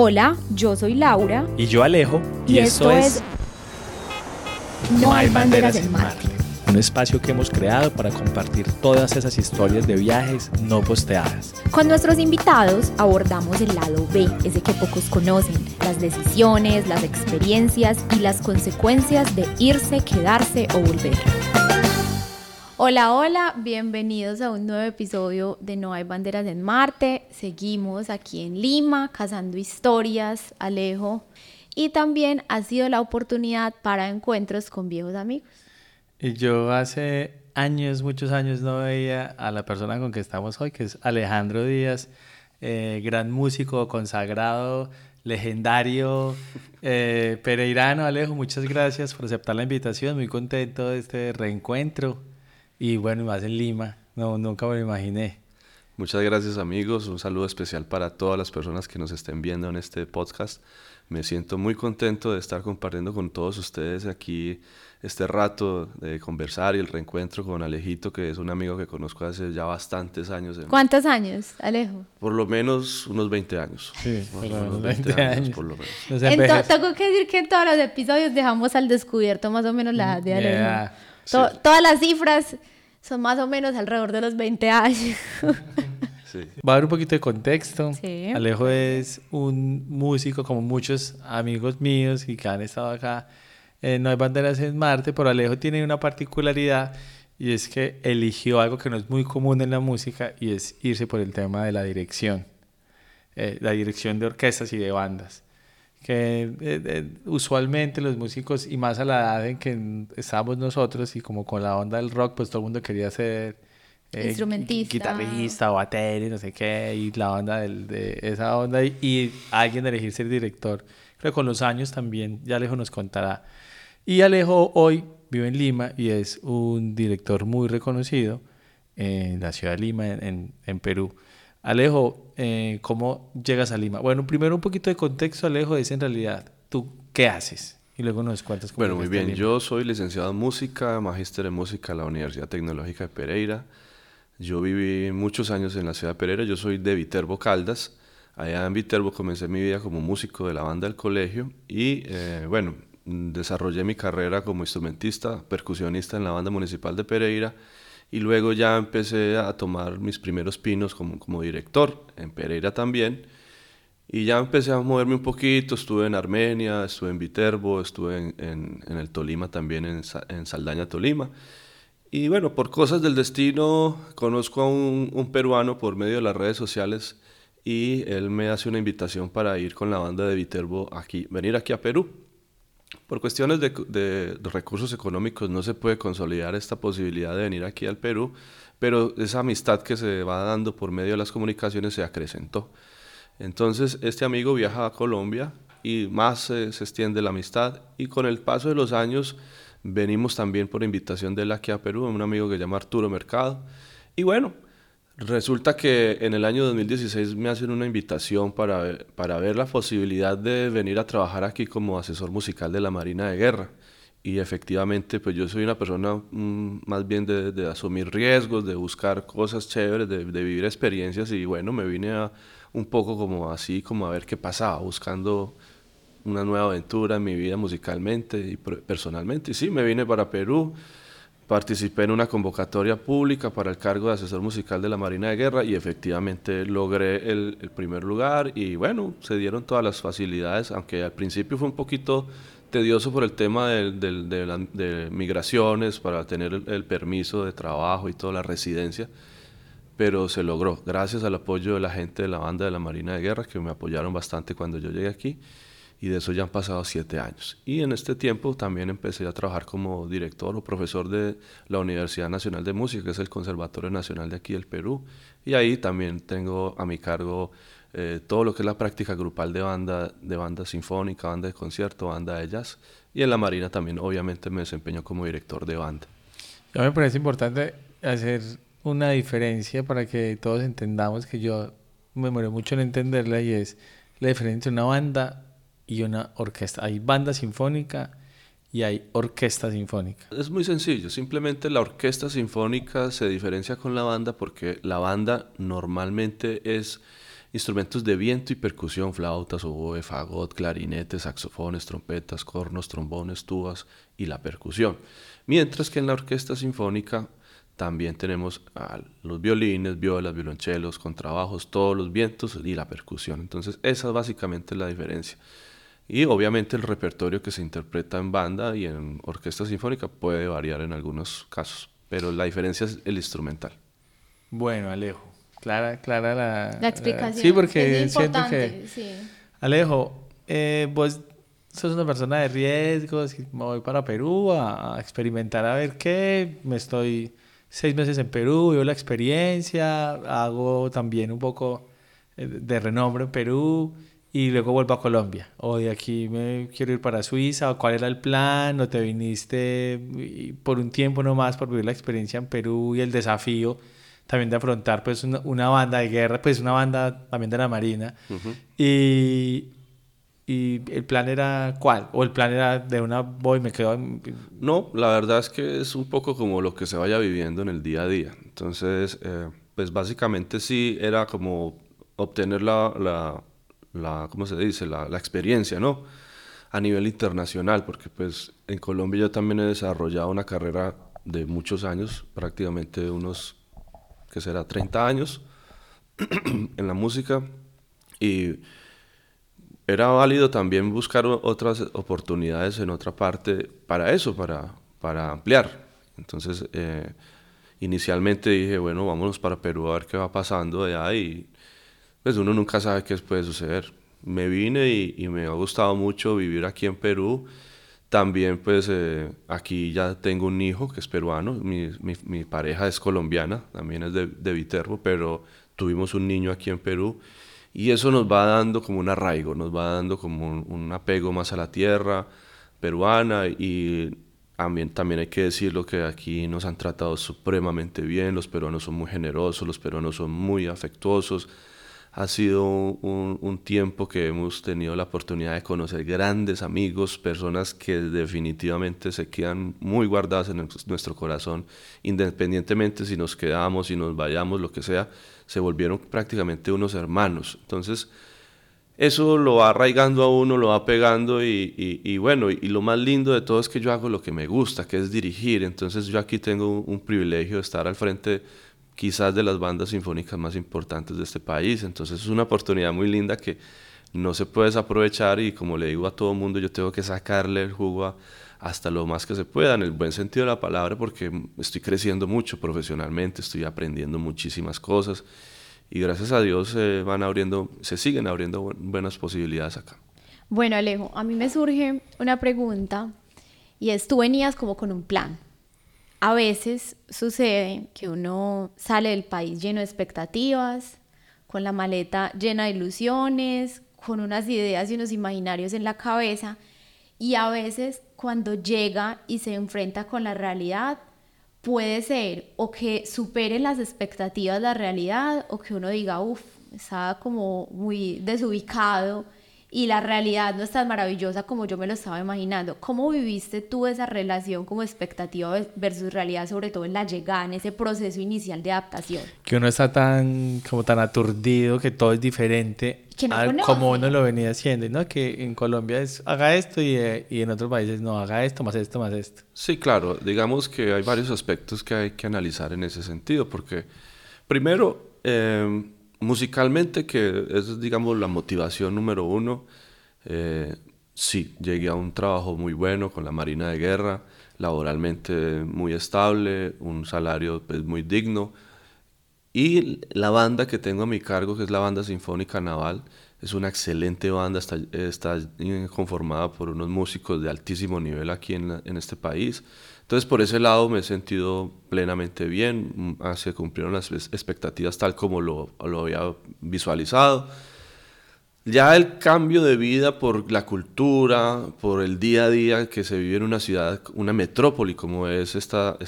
Hola, yo soy Laura. Y yo Alejo. Y, esto, es... No hay banderas en Marte. Un espacio que hemos creado para compartir todas esas historias de viajes no posteadas. Con nuestros invitados abordamos el lado B, ese que pocos conocen, las decisiones, las experiencias y las consecuencias de irse, quedarse o volver. Hola, hola, bienvenidos a un nuevo episodio de No hay banderas en Marte. Seguimos aquí en Lima cazando historias, Alejo, y también ha sido la oportunidad para encuentros con viejos amigos. Y yo hace años, muchos años no veía a la persona con que estamos hoy, que es Alejandro Díaz, eh, gran músico consagrado, legendario, eh, pereirano. Alejo, muchas gracias por aceptar la invitación, muy contento de este reencuentro. Y bueno, más en Lima, no, nunca me lo imaginé. Muchas gracias amigos, un saludo especial para todas las personas que nos estén viendo en este podcast. Me siento muy contento de estar compartiendo con todos ustedes aquí este rato de conversar y el reencuentro con Alejito, que es un amigo que conozco hace ya bastantes años. ¿Cuántos años, Alejo? Por lo menos unos 20 años. Sí, por unos 20, años, por lo menos. tengo que decir que en todos los episodios dejamos al descubierto más o menos la edad de Alejo. Todas las cifras son más o menos alrededor de los 20 años. Va a haber un poquito de contexto. Alejo es un músico como muchos amigos míos y que han estado acá. Eh, no hay banderas en Marte, pero Alejo tiene una particularidad y es que eligió algo que no es muy común en la música y es irse por el tema de la dirección. Eh, la dirección de orquestas y de bandas que eh, eh, usualmente los músicos, y más a la edad en que estábamos nosotros, y como con la onda del rock, pues todo el mundo quería ser eh, instrumentista, guitarrista, batería, no sé qué, y la onda del, de esa onda, y, alguien elegir ser director. Creo que con los años también, ya Alejo nos contará. Y Alejo hoy vive en Lima y es un director muy reconocido en la ciudad de Lima, en, en Perú. Alejo, eh, ¿cómo llegas a Lima? Bueno, primero un poquito de contexto, Alejo, es en realidad, ¿tú qué haces? Y luego nos cuentas cómo Bueno, muy bien. Yo soy licenciado en música, magíster en música en la Universidad Tecnológica de Pereira. Yo viví muchos años en la ciudad de Pereira. Yo soy de Viterbo Caldas. Allá en Viterbo comencé mi vida como músico de la banda del colegio y, eh, bueno, desarrollé mi carrera como instrumentista, percusionista en la banda municipal de Pereira y luego ya empecé a tomar mis primeros pinos como, como director, en Pereira también. Y ya empecé a moverme un poquito, estuve en Armenia, estuve en Viterbo, estuve en, en, el Tolima también, en, en, Saldaña, Tolima. Y bueno, por cosas del destino, conozco a un, un, peruano por medio de las redes sociales y él me hace una invitación para ir con la banda de Viterbo aquí, venir aquí a Perú. Por cuestiones de, recursos económicos no se puede consolidar esta posibilidad de venir aquí al Perú, pero esa amistad que se va dando por medio de las comunicaciones se acrecentó. Entonces este amigo viaja a Colombia y más se extiende la amistad y con el paso de los años venimos también por invitación de él aquí a Perú, un amigo que se llama Arturo Mercado. Y bueno, Resulta que en el año 2016 me hacen una invitación para, para ver la posibilidad de venir a trabajar aquí como asesor musical de la Marina de Guerra. Y efectivamente, pues yo soy una persona mm, más bien de, asumir riesgos, de buscar cosas chéveres, de, de, vivir experiencias y bueno, me vine a, un poco como así, como a ver qué pasaba, buscando una nueva aventura en mi vida musicalmente y personalmente. Y sí, me vine para Perú participé en una convocatoria pública para el cargo de asesor musical de la Marina de Guerra y efectivamente logré el, primer lugar y bueno, se dieron todas las facilidades, aunque al principio fue un poquito tedioso por el tema de, migraciones para tener el, permiso de trabajo y toda la residencia, pero se logró. Gracias al apoyo de la gente de la banda de la Marina de Guerra que me apoyaron bastante cuando yo llegué aquí y de eso ya han pasado siete años. Y en este tiempo también empecé a trabajar como director o profesor de la Universidad Nacional de Música, que es el Conservatorio Nacional de aquí del Perú, y ahí también tengo a mi cargo eh, todo lo que es la práctica grupal de banda, de banda sinfónica, banda de concierto, banda de jazz, y en la Marina también obviamente me desempeño como director de banda. A mí me parece importante hacer una diferencia para que todos entendamos que yo me muero mucho en entenderla y es la diferencia entre una banda y una orquesta. Hay banda sinfónica y hay orquesta sinfónica. Es muy sencillo, simplemente la orquesta sinfónica se diferencia con la banda porque la banda normalmente es instrumentos de viento y percusión, flautas, oboe, fagot, clarinetes, saxofones, trompetas, cornos, trombones, tubas y la percusión. Mientras que en la orquesta sinfónica también tenemos los violines, violas, violonchelos, contrabajos, todos los vientos y la percusión. Entonces esa es básicamente la diferencia. Y obviamente el repertorio que se interpreta en banda y en orquesta sinfónica puede variar en algunos casos, pero la diferencia es el instrumental. Bueno, Alejo, clara, clara la, la explicación. sí, porque siento que... Alejo, eh, vos sos una persona de riesgos, me voy para Perú a, a experimentar a ver qué, me estoy seis meses en Perú, veo la experiencia, hago también un poco eh, de renombre en Perú y luego vuelvo a Colombia. O de aquí me quiero ir para Suiza, o cuál era el plan, o te viniste por un tiempo nomás por vivir la experiencia en Perú y el desafío también de afrontar pues una, banda de guerra, pues una banda también de la Marina. Y ¿Y el plan era cuál? ¿O el plan era de una voy, me quedo? No, la verdad es que es un poco como lo que se vaya viviendo en el día a día. Entonces, eh, pues básicamente sí era como obtener la, la, la ¿cómo se dice? La, la, experiencia, ¿no? A nivel internacional, porque pues en Colombia yo también he desarrollado una carrera de muchos años, prácticamente unos, ¿qué será? 30 años en la música. Y era válido también buscar otras oportunidades en otra parte para eso, para, para ampliar. Entonces, eh, inicialmente dije, bueno, vámonos para Perú a ver qué va pasando allá y pues uno nunca sabe qué puede suceder. Me vine y, me ha gustado mucho vivir aquí en Perú. También pues eh, aquí ya tengo un hijo que es peruano, mi, mi, mi pareja es colombiana, también es de, de Viterbo, pero tuvimos un niño aquí en Perú y eso nos va dando como un arraigo, nos va dando como un, apego más a la tierra peruana y también, también hay que decirlo que aquí nos han tratado supremamente bien, los peruanos son muy generosos, los peruanos son muy afectuosos. Ha sido un, un, tiempo que hemos tenido la oportunidad de conocer grandes amigos, personas que definitivamente se quedan muy guardadas en nuestro corazón, independientemente si nos quedamos, si nos vayamos, lo que sea se volvieron prácticamente unos hermanos. Entonces, eso lo va arraigando a uno, lo va pegando y, bueno, y, lo más lindo de todo es que yo hago lo que me gusta, que es dirigir. Entonces yo aquí tengo un, privilegio de estar al frente quizás de las bandas sinfónicas más importantes de este país. Entonces es una oportunidad muy linda que no se puede desaprovechar y como le digo a todo mundo, yo tengo que sacarle el jugo a, hasta lo más que se pueda, en el buen sentido de la palabra, porque estoy creciendo mucho profesionalmente, estoy aprendiendo muchísimas cosas y gracias a Dios se van abriendo, se siguen abriendo buenas posibilidades acá. Bueno, Alejo, a mí me surge una pregunta y es, tú venías como con un plan. A veces sucede que uno sale del país lleno de expectativas, con la maleta llena de ilusiones, con unas ideas y unos imaginarios en la cabeza y a veces cuando llega y se enfrenta con la realidad, puede ser o que supere las expectativas la realidad o que uno diga, uff, está como muy desubicado y la realidad no es tan maravillosa como yo me lo estaba imaginando. ¿Cómo viviste tú esa relación como expectativa versus realidad, sobre todo en la llegada, en ese proceso inicial de adaptación? Que uno está tan, como tan aturdido, que todo es diferente como uno lo venía haciendo, ¿no? Que en Colombia es haga esto y, eh, y, en otros países no, haga esto, más esto, más esto. Sí, claro, digamos que hay varios aspectos que hay que analizar en ese sentido, porque primero, eh, musicalmente, que es, digamos, la motivación número uno, eh, sí, llegué a un trabajo muy bueno con la Marina de Guerra, laboralmente muy estable, un salario pues, muy digno. Y la banda que tengo a mi cargo, que es la Banda Sinfónica Naval, es una excelente banda, está, está conformada por unos músicos de altísimo nivel aquí en, en este país. Entonces, por ese lado me he sentido plenamente bien, mm, se cumplieron las expectativas tal como lo, había visualizado. Ya el cambio de vida por la cultura, por el día a día que se vive en una ciudad, una metrópoli como es esta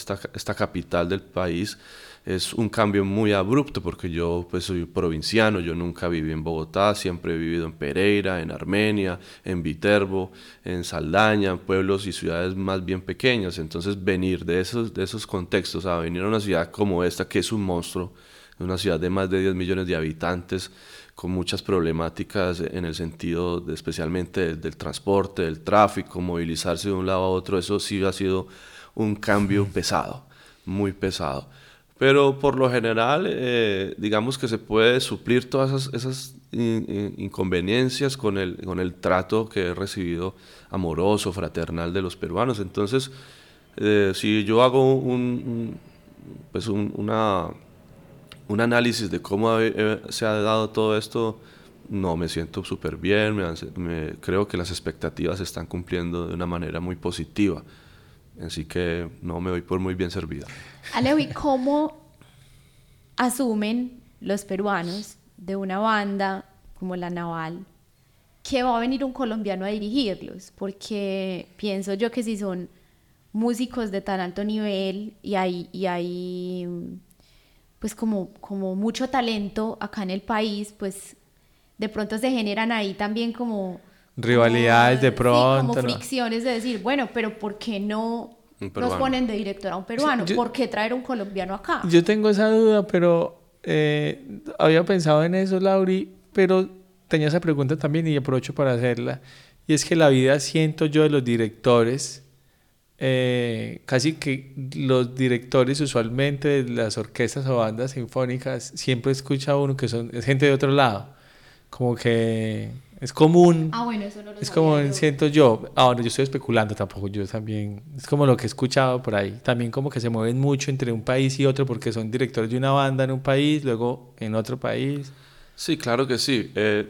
capital del país, es un cambio muy abrupto porque yo pues soy provinciano, yo nunca viví en Bogotá, siempre he vivido en Pereira, en Armenia, en Viterbo, en Saldaña, pueblos y ciudades más bien pequeñas. Entonces venir de esos, de esos contextos a venir a una ciudad como esta, que es un monstruo, una ciudad de más de 10 millones de habitantes, con muchas problemáticas en el sentido de, especialmente del, transporte, del tráfico, movilizarse de un lado a otro, eso sí ha sido un cambio pesado, muy pesado. Pero por lo general, eh, digamos que se puede suplir todas esas, inconveniencias con el, con el trato que he recibido amoroso, fraternal de los peruanos. Entonces, eh, si yo hago un, pues una, un análisis de cómo eh, se ha dado todo esto, no, me siento súper bien, me, creo que las expectativas se están cumpliendo de una manera muy positiva. Así que no me voy por muy bien servida. Alewi, ¿cómo asumen los peruanos de una banda como la Naval que va a venir un colombiano a dirigirlos? Porque pienso yo que si son músicos de tan alto nivel y hay, y hay pues como, como mucho talento acá en el país, pues de pronto se generan ahí también como rivalidades de pronto. como fricciones de decir, bueno, pero ¿por qué no nos ponen de director a un peruano? ¿Por qué traer un colombiano acá? Yo tengo esa duda, pero eh, había pensado en eso, Lauri, pero tenía esa pregunta también y aprovecho para hacerla. Y es que la vida siento yo de los directores, eh, casi que los directores usualmente de las orquestas o bandas sinfónicas, siempre escucha uno que son es gente de otro lado. Como que es común. Ah, bueno, eso no lo Es como siento yo. Ahora, yo estoy especulando tampoco, yo también. Es como lo que he escuchado por ahí. También como que se mueven mucho entre un país y otro porque son directores de una banda en un país, luego en otro país. Sí, claro que sí. Eh,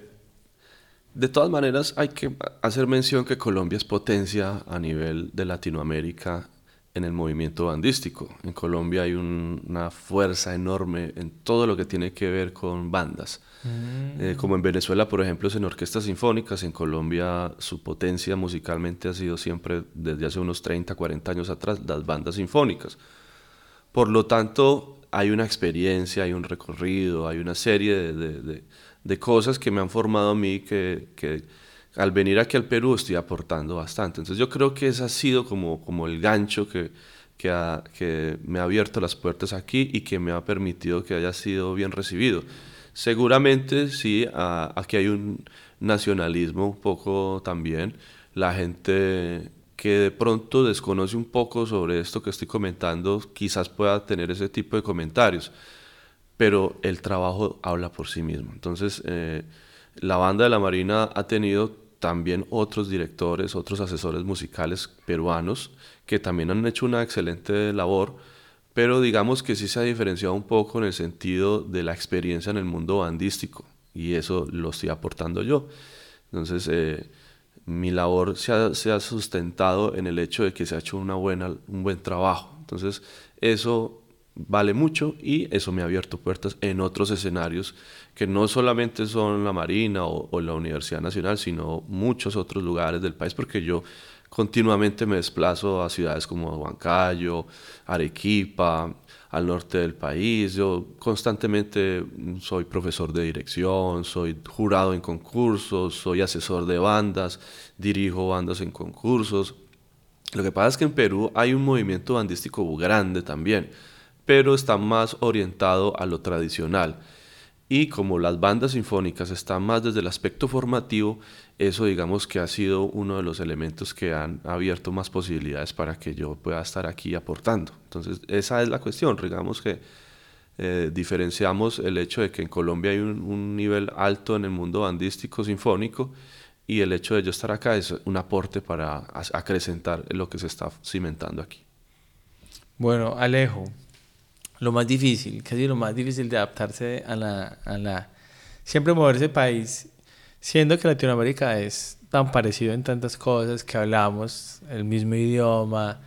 de todas maneras, hay que hacer mención que Colombia es potencia a nivel de Latinoamérica en el movimiento bandístico. En Colombia hay una fuerza enorme en todo lo que tiene que ver con bandas. Mm. Eh, como en Venezuela, por ejemplo, es en orquestas sinfónicas. En Colombia su potencia musicalmente ha sido siempre, desde hace unos 30, 40 años atrás, las bandas sinfónicas. Por lo tanto, hay una experiencia, hay un recorrido, hay una serie de, cosas que me han formado a mí que, que al venir aquí al Perú estoy aportando bastante. Entonces yo creo que ese ha sido como, como el gancho que, que, que me ha abierto las puertas aquí y que me ha permitido que haya sido bien recibido. Seguramente sí, aquí hay un nacionalismo un poco también. La gente que de pronto desconoce un poco sobre esto que estoy comentando, quizás pueda tener ese tipo de comentarios, pero el trabajo habla por sí mismo. Entonces, eh, la banda de la Marina ha tenido también otros directores, otros asesores musicales peruanos que también han hecho una excelente labor, pero digamos que sí se ha diferenciado un poco en el sentido de la experiencia en el mundo bandístico y eso lo estoy aportando yo. Entonces, eh, mi labor se ha, se ha, sustentado en el hecho de que se ha hecho una buena, un buen trabajo. Entonces, eso vale mucho y eso me ha abierto puertas en otros escenarios que no solamente son la Marina o, la Universidad Nacional, sino muchos otros lugares del país, porque yo continuamente me desplazo a ciudades como Huancayo, Arequipa, al norte del país. Yo constantemente soy profesor de dirección, soy jurado en concursos, soy asesor de bandas, dirijo bandas en concursos. Lo que pasa es que en Perú hay un movimiento bandístico grande también pero está más orientado a lo tradicional. Y como las bandas sinfónicas están más desde el aspecto formativo, eso digamos que ha sido uno de los elementos que han abierto más posibilidades para que yo pueda estar aquí aportando. Entonces, esa es la cuestión, digamos que eh, diferenciamos el hecho de que en Colombia hay un, nivel alto en el mundo bandístico sinfónico y el hecho de yo estar acá es un aporte para acrecentar lo que se está cimentando aquí. Bueno, Alejo, lo más difícil, casi lo más difícil de adaptarse a la, a la siempre moverse país, siendo que Latinoamérica es tan parecido en tantas cosas que hablamos el mismo idioma,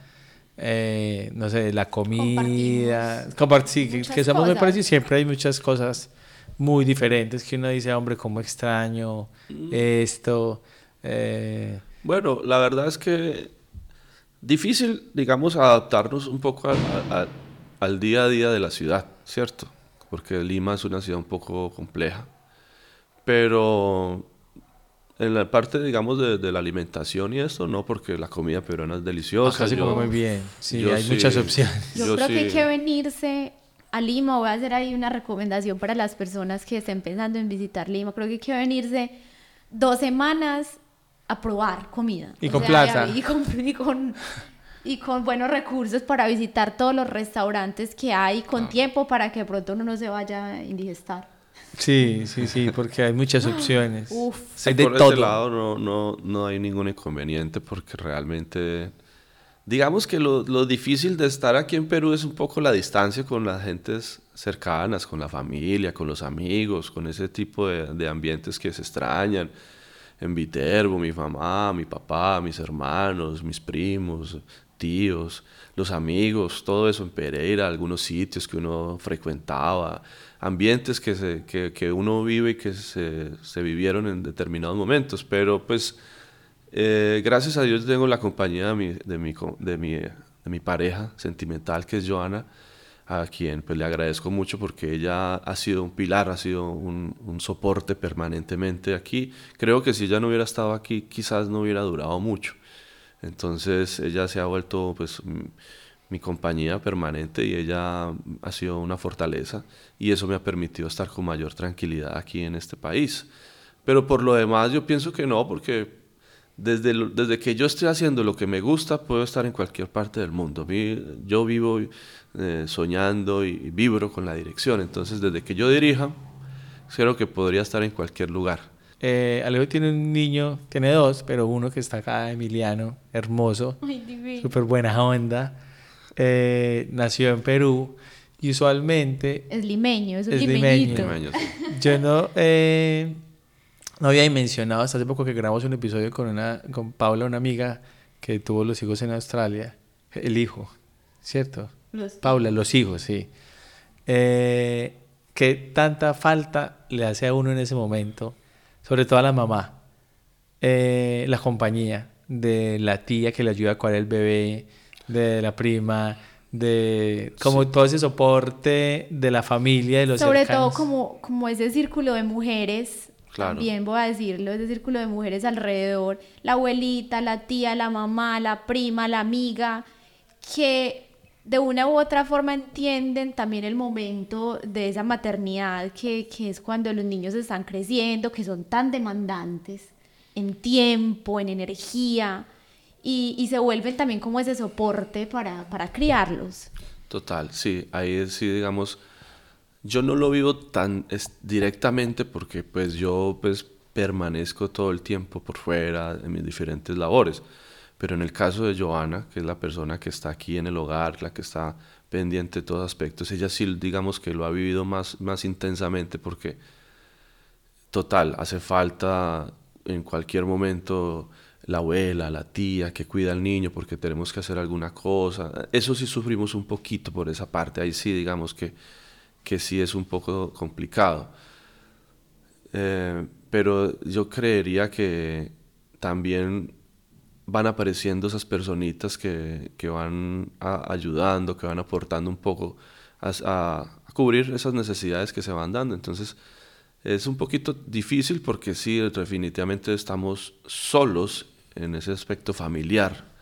eh, no sé, la comida, compartir, que, somos muy parecidos, siempre hay muchas cosas muy diferentes que uno dice, hombre, cómo extraño mm. esto. Eh. Bueno, la verdad es que difícil, digamos, adaptarnos un poco a al día a día de la ciudad, ¿cierto? Porque Lima es una ciudad un poco compleja. Pero en la parte, digamos, de, la alimentación y esto, no, porque la comida peruana es deliciosa. Acá se come muy bien. Sí, hay muchas opciones. Yo, creo que hay que venirse a Lima, voy a hacer ahí una recomendación para las personas que estén pensando en visitar Lima. Creo que hay que venirse dos semanas a probar comida. Y con plaza. Y con, y, con, buenos recursos para visitar todos los restaurantes que hay con ah. tiempo para que de pronto uno no se vaya a indigestar. Sí, sí, sí, porque hay muchas opciones. Uf. hay de por todo. ese lado no, no, no hay ningún inconveniente porque realmente Digamos que lo, lo, difícil de estar aquí en Perú es un poco la distancia con las gentes cercanas, con la familia, con los amigos, con ese tipo de, de ambientes que se extrañan. En Viterbo, mi mamá, mi papá, mis hermanos, mis primos, tíos, los amigos, todo eso en Pereira, algunos sitios que uno frecuentaba, ambientes que, se, que, que uno vive y que se, se vivieron en determinados momentos, pero pues eh, gracias a Dios tengo la compañía de mi, de mi, de mi, de mi pareja sentimental, que es Joana, a quien pues, le agradezco mucho porque ella ha sido un pilar, ha sido un, un, soporte permanentemente aquí. Creo que si ella no hubiera estado aquí, quizás no hubiera durado mucho. Entonces ella se ha vuelto pues, mi compañía permanente y ella ha sido una fortaleza y eso me ha permitido estar con mayor tranquilidad aquí en este país. Pero por lo demás yo pienso que no, porque desde, desde que yo estoy haciendo lo que me gusta, puedo estar en cualquier parte del mundo. Yo vivo eh, soñando y vibro con la dirección. Entonces, desde que yo dirija, creo que podría estar en cualquier lugar. Eh, Alejo tiene un niño, tiene dos, pero uno que está acá, Emiliano, hermoso, súper buena onda. Eh, nació en Perú y usualmente... Es limeño, es un limeñito. Yo no... Eh, no había mencionado hasta hace poco que grabamos un episodio con, una, con Paula, una amiga que tuvo los hijos en Australia. El hijo, ¿cierto? Paula, los hijos, sí. Eh, que tanta falta le hace a uno en ese momento, sobre todo a la mamá, eh, la compañía de la tía que le ayuda a cuidar el bebé, de la prima, de como todo ese soporte de la familia, de los Sobre todo como, como ese círculo de mujeres también voy a decirlo, ese círculo de mujeres alrededor, la abuelita, la tía, la mamá, la prima, la amiga, que de una u otra forma entienden también el momento de esa maternidad, que, que es cuando los niños están creciendo, que son tan demandantes en tiempo, en energía, y, se vuelven también como ese soporte para, para criarlos. Total, sí, ahí sí, digamos, yo no lo vivo tan directamente porque pues yo pues permanezco todo el tiempo por fuera en mis diferentes labores. Pero en el caso de Joana, que es la persona que está aquí en el hogar, la que está pendiente de todos aspectos, ella sí digamos que lo ha vivido más, más intensamente porque total, hace falta en cualquier momento la abuela, la tía que cuida al niño porque tenemos que hacer alguna cosa. Eso sí sufrimos un poquito por esa parte, ahí sí digamos que que sí es un poco complicado. Eh, pero yo creería que también van apareciendo esas personitas que, que van ayudando, que van aportando un poco a, cubrir esas necesidades que se van dando. Entonces es un poquito difícil porque sí, definitivamente estamos solos en ese aspecto familiar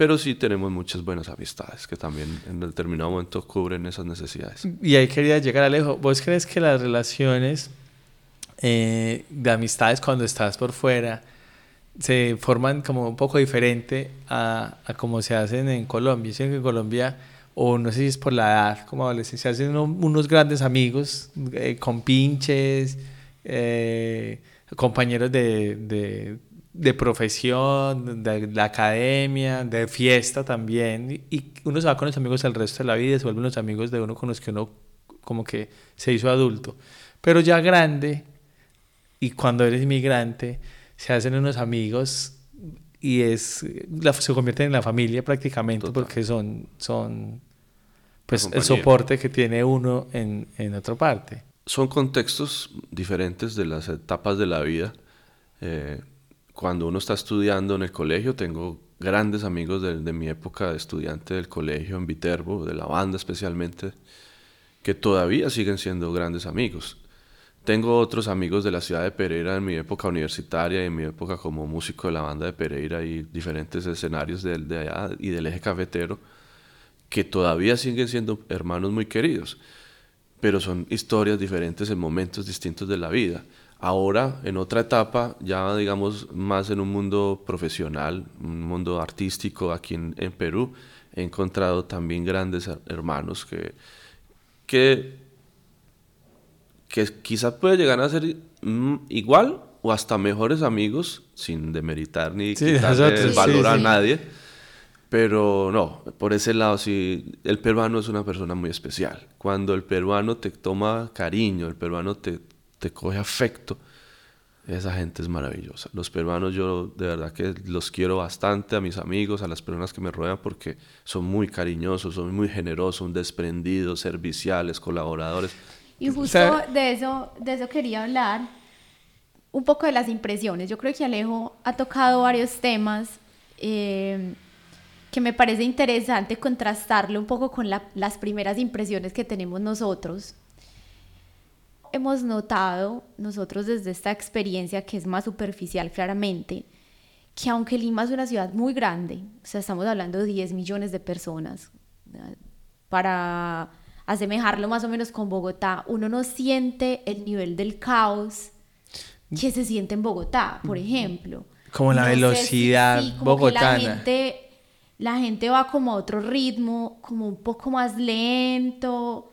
pero sí tenemos muchas buenas amistades que también en determinado momento cubren esas necesidades. Y ahí quería llegar a lejos. ¿Vos crees que las relaciones eh, de amistades cuando estás por fuera se forman como un poco diferente a, a como se hacen en Colombia? Dicen que en Colombia, o no sé si es por la edad, como adolescentes, se hacen unos grandes amigos eh, con pinches, eh, compañeros de de profesión, de la academia, de fiesta también. Y uno se va con los amigos el resto de la vida y se vuelven los amigos de uno con los que uno como que se hizo adulto. Pero ya grande y cuando eres inmigrante, se hacen unos amigos y es se convierten en la familia prácticamente porque son, son pues el soporte que tiene uno en, en otra parte. Son contextos diferentes de las etapas de la vida. Eh, cuando uno está estudiando en el colegio, tengo grandes amigos de, mi época de estudiante del colegio en Viterbo, de la banda especialmente, que todavía siguen siendo grandes amigos. Tengo otros amigos de la ciudad de Pereira en mi época universitaria y en mi época como músico de la banda de Pereira y diferentes escenarios de allá y del eje cafetero, que todavía siguen siendo hermanos muy queridos. pero son historias diferentes en momentos distintos de la vida. Ahora, en otra etapa, ya digamos más en un mundo profesional, un mundo artístico aquí en, Perú, he encontrado también grandes hermanos que, que, que quizás puede llegar a ser mm, igual o hasta mejores amigos, sin demeritar ni quitarle el valor a nadie pero no, por ese lado sí, el peruano es una persona muy especial. Cuando el peruano te toma cariño, el peruano te, te coge afecto, esa gente es maravillosa. Los peruanos yo de verdad que los quiero bastante, a mis amigos, a las personas que me rodean, porque son muy cariñosos, son muy generosos, desprendidos, serviciales, colaboradores. Y justo de eso, de eso quería hablar, un poco de las impresiones. Yo creo que Alejo ha tocado varios temas. Eh, que me parece interesante contrastarlo un poco con las primeras impresiones que tenemos nosotros. Hemos notado, nosotros desde esta experiencia que es más superficial claramente, que aunque Lima es una ciudad muy grande, o sea, estamos hablando de 10 millones de personas, para asemejarlo más o menos con Bogotá, uno no siente el nivel del caos que se siente en Bogotá, por ejemplo. Como la velocidad bogotana la gente va como a otro ritmo, como un poco más lento,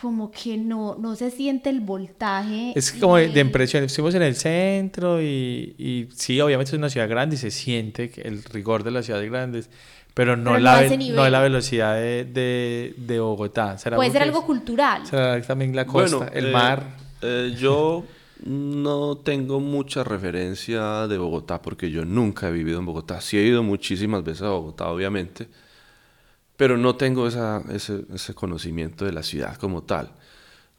como que no, no se siente el voltaje. Es como de, impresión. Estuvimos en el centro y, y, sí, obviamente es una ciudad grande y se siente el rigor de las ciudades grandes, pero no, la, no la velocidad de, de, Bogotá. Puede ser algo cultural. Será también la costa, el eh, mar. Eh, yo no tengo mucha referencia de Bogotá porque yo nunca he vivido en Bogotá. Sí he ido muchísimas veces a Bogotá, obviamente, pero no tengo ese, conocimiento de la ciudad como tal.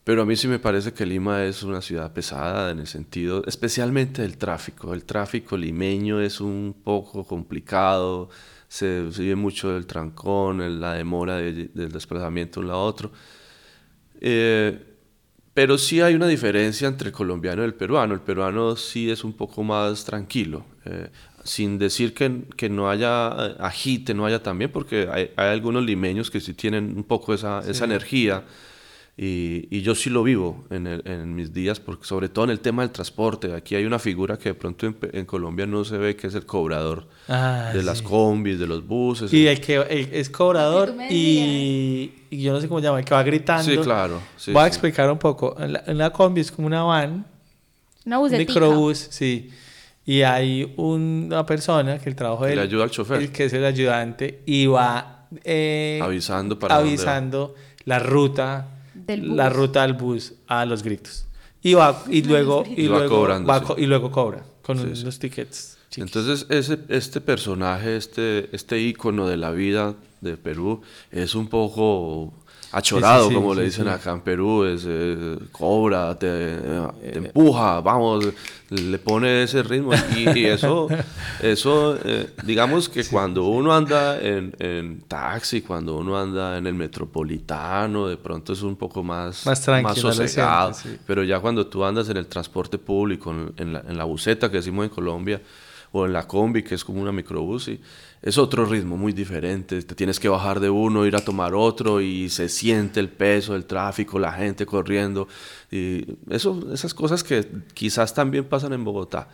Pero a mí sí me parece que Lima es una ciudad pesada en el sentido, especialmente del tráfico. El tráfico limeño es un poco complicado, se, vive mucho del trancón, la demora del desplazamiento de un lado a otro. Eh, pero sí hay una diferencia entre el colombiano y el peruano. El peruano sí es un poco más tranquilo, eh, sin decir que, que, no haya eh, agite, no haya también, porque hay, hay, algunos limeños que sí tienen un poco esa, esa energía y, y, yo sí lo vivo en, en, mis días, porque sobre todo en el tema del transporte. Aquí hay una figura que de pronto en, Colombia no se ve, que es el cobrador ah, de las combis, de los buses. Y el que es cobrador y, y, yo no sé cómo se llama, el que va gritando. Sí, claro. Voy a explicar un poco. En la, combi es como una van. Una Un microbús, sí. Y hay una persona que el trabajo de él... Le ayuda al chofer. El que es el ayudante y va... Eh, avisando para Avisando la ruta la ruta del bus a los gritos. Y, va, y luego, y, luego, y luego cobra con los tickets. Entonces, ese, este personaje, este, este ícono de la vida de Perú, es un poco achorado, como le dicen acá en Perú, es, eh, cobra, te, eh, empuja, vamos, le pone ese ritmo. Y, eso, eso eh, digamos que cuando uno anda en, en, taxi, cuando uno anda en el metropolitano, de pronto es un poco más, más, más sosegado. Pero ya cuando tú andas en el transporte público, en, la, en la buseta que decimos en Colombia, o en la combi, que es como una microbús, y es otro ritmo muy diferente. Te tienes que bajar de uno, ir a tomar otro y se siente el peso del tráfico, la gente corriendo. Y eso, esas cosas que quizás también pasan en Bogotá.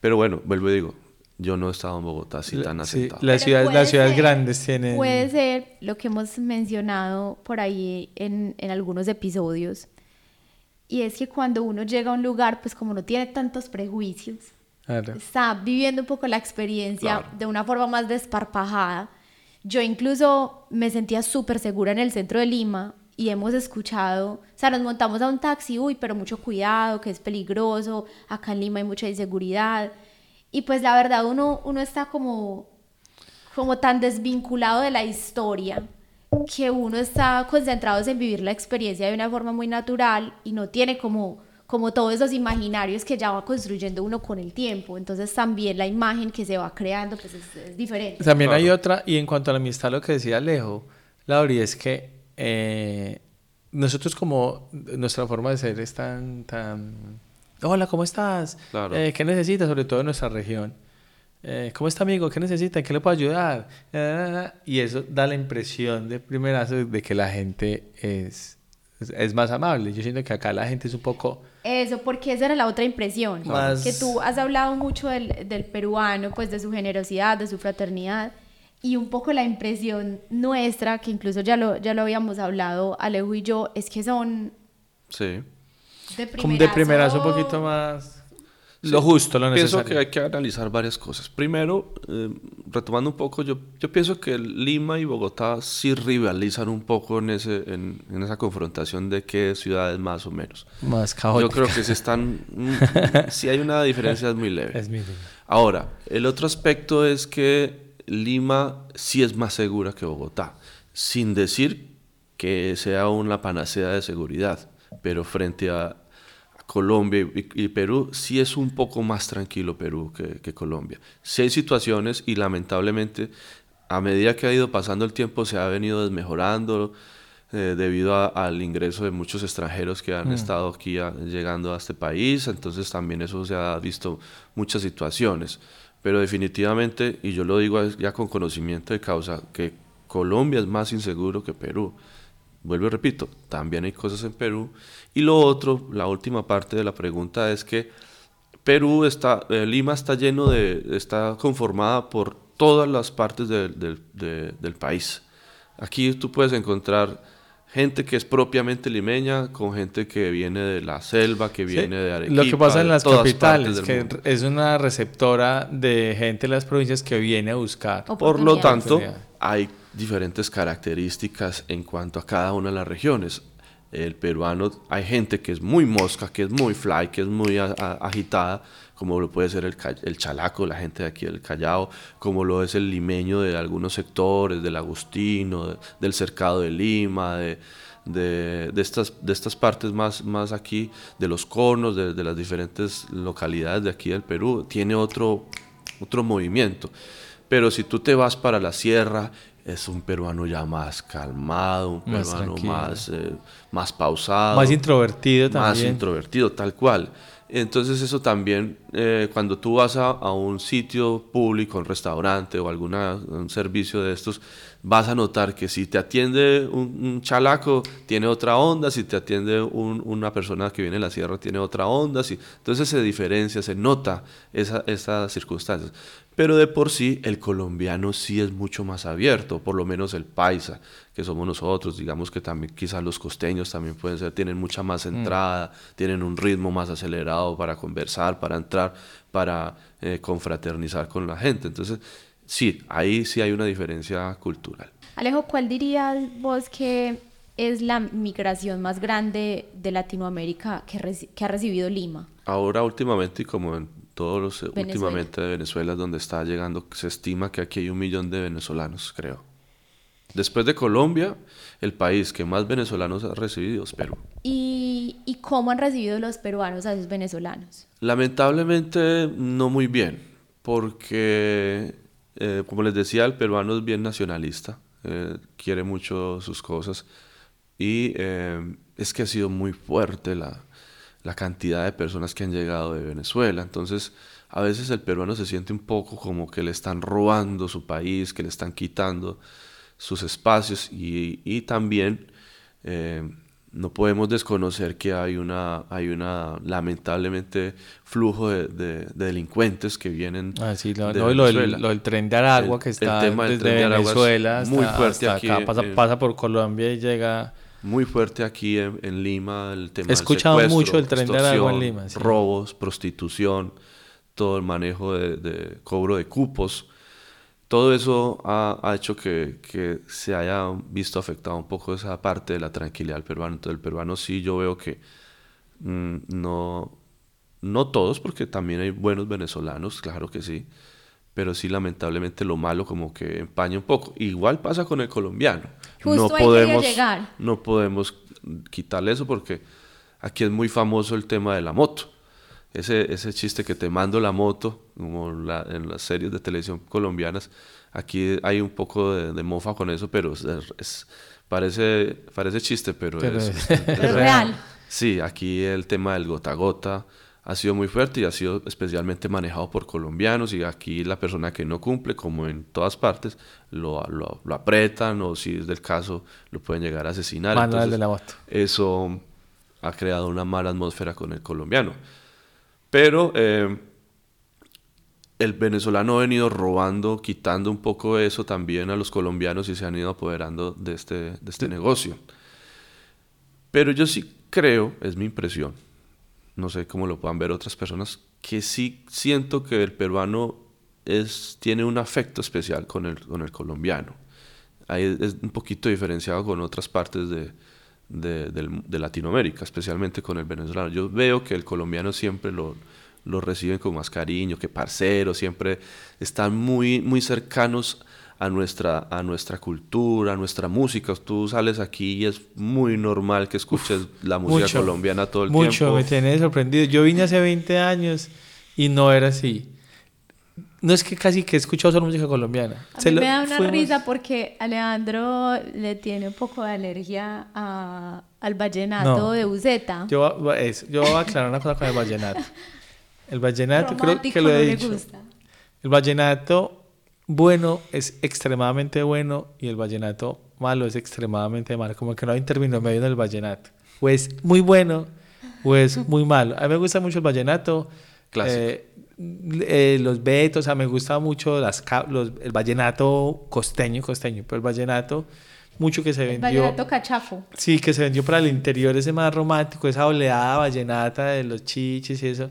Pero bueno, vuelvo y digo, yo no he estado en Bogotá así tan asentado. Sí, las ciudades, las ciudades grandes tienen... Puede ser lo que hemos mencionado por ahí en, en algunos episodios. Y es que cuando uno llega a un lugar, pues como no tiene tantos prejuicios, está viviendo un poco la experiencia de una forma más desparpajada. Yo incluso me sentía súper segura en el centro de Lima y hemos escuchado, o sea, nos montamos a un taxi, uy, pero mucho cuidado, que es peligroso, acá en Lima hay mucha inseguridad. Y pues la verdad uno, uno está como, como tan desvinculado de la historia que uno está concentrado en vivir la experiencia de una forma muy natural y no tiene como como todos esos imaginarios que ya va construyendo uno con el tiempo. Entonces también la imagen que se va creando pues es, diferente. También hay otra, y en cuanto a la amistad, lo que decía Alejo, Lauri, es que eh, nosotros como nuestra forma de ser es tan, tan... Hola, ¿cómo estás? Eh, ¿Qué necesitas? Sobre todo en nuestra región. Eh, ¿Cómo está, amigo? ¿Qué necesita? ¿En qué le puedo ayudar? y eso da la impresión de primerazo de que la gente es es, más amable. Yo siento que acá la gente es un poco... Eso, porque esa era la otra impresión. Que tú has hablado mucho del, del peruano, pues de su generosidad, de su fraternidad y un poco la impresión nuestra, que incluso ya lo, ya lo habíamos hablado Alejo y yo, es que son... Sí. De primerazo, de primerazo un poquito más... Lo justo, lo necesario. Pienso que hay que analizar varias cosas. Primero, eh, retomando un poco, yo, yo pienso que Lima y Bogotá sí rivalizan un poco en, ese, en, en esa confrontación de qué ciudades más o menos. Más caóticas. Yo creo que si están... si hay una diferencia es muy leve. Es muy leve. Ahora, el otro aspecto es que Lima sí es más segura que Bogotá, sin decir que sea una panacea de seguridad, pero frente a Colombia y, Perú sí es un poco más tranquilo Perú que, Colombia. Sí hay situaciones y lamentablemente a medida que ha ido pasando el tiempo se ha venido desmejorando eh, debido al ingreso de muchos extranjeros que han mm. estado aquí llegando a este país, entonces también eso se ha visto muchas situaciones. Pero definitivamente, y yo lo digo ya con conocimiento de causa, que Colombia es más inseguro que Perú. Vuelvo y repito, también hay cosas en Perú. Y lo otro, la última parte de la pregunta es que Perú está, eh, Lima está lleno de, está conformada por todas las partes del país. Aquí tú puedes encontrar gente que es propiamente limeña con gente que viene de la selva, que viene de Arequipa. Lo que pasa en las capitales, que es una receptora de gente de las provincias que viene a buscar. Por lo tanto, hay diferentes características en cuanto a cada una de las regiones. El peruano, hay gente que es muy mosca, que es muy fly, que es muy agitada, como lo puede ser el, el, chalaco, la gente de aquí del Callao, como lo es el limeño de algunos sectores, del Agustino, del cercado de Lima, de, de, de, estas, de estas partes más, más aquí, de los conos, de, de, las diferentes localidades de aquí del Perú, tiene otro, otro movimiento. Pero si tú te vas para la sierra, es un peruano ya más calmado, un peruano más, eh, más pausado. Más introvertido también. Más introvertido, tal cual. Entonces eso también, eh, cuando tú vas a, un sitio público, un restaurante o algún servicio de estos, vas a notar que si te atiende un, chalaco, tiene otra onda, si te atiende una persona que viene de la sierra, tiene otra onda. Si, entonces se diferencia, se nota esa, esas circunstancias. Pero de por sí el colombiano sí es mucho más abierto, por lo menos el paisa, que somos nosotros, digamos que también quizás los costeños también pueden ser, tienen mucha más mm. entrada, tienen un ritmo más acelerado para conversar, para entrar, para eh, confraternizar con la gente. Entonces, sí, ahí sí hay una diferencia cultural. Alejo, ¿cuál dirías vos que es la migración más grande de Latinoamérica que, que ha recibido Lima? Ahora últimamente y como en todos los últimamente de Venezuela donde está llegando, se estima que aquí hay un millón de venezolanos, creo. Después de Colombia, el país que más venezolanos ha recibido es Perú. ¿Y, y cómo han recibido los peruanos a esos venezolanos? Lamentablemente no muy bien, porque, eh, como les decía, el peruano es bien nacionalista, eh, quiere mucho sus cosas y eh, es que ha sido muy fuerte la, la cantidad de personas que han llegado de Venezuela. Entonces, a veces el peruano se siente un poco como que le están robando su país, que le están quitando sus espacios y, también no podemos desconocer que hay una, hay una lamentablemente flujo de, delincuentes que vienen ah, sí, lo, de lo, del, tren de Aragua que está el tema desde Venezuela muy fuerte aquí acá, pasa, pasa por Colombia y llega muy fuerte aquí en, Lima el tema He escuchado mucho el tren de agua en Lima. Robos, prostitución, todo el manejo de, cobro de cupos. Todo eso ha, hecho que, que, se haya visto afectado un poco esa parte de la tranquilidad del peruano. Entonces el peruano sí yo veo que mm, no, no todos, porque también hay buenos venezolanos, claro que sí, pero sí lamentablemente lo malo como que empaña un poco. Igual pasa con el colombiano. no podemos, llegar. no podemos quitarle eso porque aquí es muy famoso el tema de la moto. Ese, ese chiste que te mando la moto, como en las series de televisión colombianas, aquí hay un poco de, mofa con eso, pero es, parece, parece chiste, pero, es, es, real. Sí, aquí el tema del gota a gota, ha sido muy fuerte y ha sido especialmente manejado por colombianos y aquí la persona que no cumple, como en todas partes, lo, lo, lo apretan o si es del caso lo pueden llegar a asesinar. Entonces, de la Eso ha creado una mala atmósfera con el colombiano. Pero eh, el venezolano ha venido robando, quitando un poco eso también a los colombianos y se han ido apoderando de este, de este negocio. Pero yo sí creo, es mi impresión, no sé cómo lo puedan ver otras personas, que sí siento que el peruano es, tiene un afecto especial con el, con el colombiano. Ahí es un poquito diferenciado con otras partes de, de, de, Latinoamérica, especialmente con el venezolano. Yo veo que el colombiano siempre lo, lo reciben con más cariño, que parcero, siempre están muy, muy cercanos a nuestra, a nuestra cultura, a nuestra música. Tú sales aquí y es muy normal que escuches la música colombiana todo el tiempo. Mucho, me tiene sorprendido. Yo vine hace 20 años y no era así. No es que casi que he escuchado solo música colombiana. A me da una risa porque Alejandro le tiene un poco de alergia a, al vallenato de Uzeta. Yo, yo voy a aclarar una cosa con el vallenato. El vallenato, creo que lo he dicho. El vallenato bueno es extremadamente bueno y el vallenato malo es extremadamente malo. Como que no hay término medio en el vallenato. O es muy bueno o es muy malo. A mí me gusta mucho el vallenato. Eh, eh, los betos, o sea, me gusta mucho las, los, el vallenato costeño, costeño, pero el vallenato mucho que se vendió. El vallenato cachafo. Sí, que se vendió para el interior, ese más romántico, esa oleada vallenata de los chiches y eso.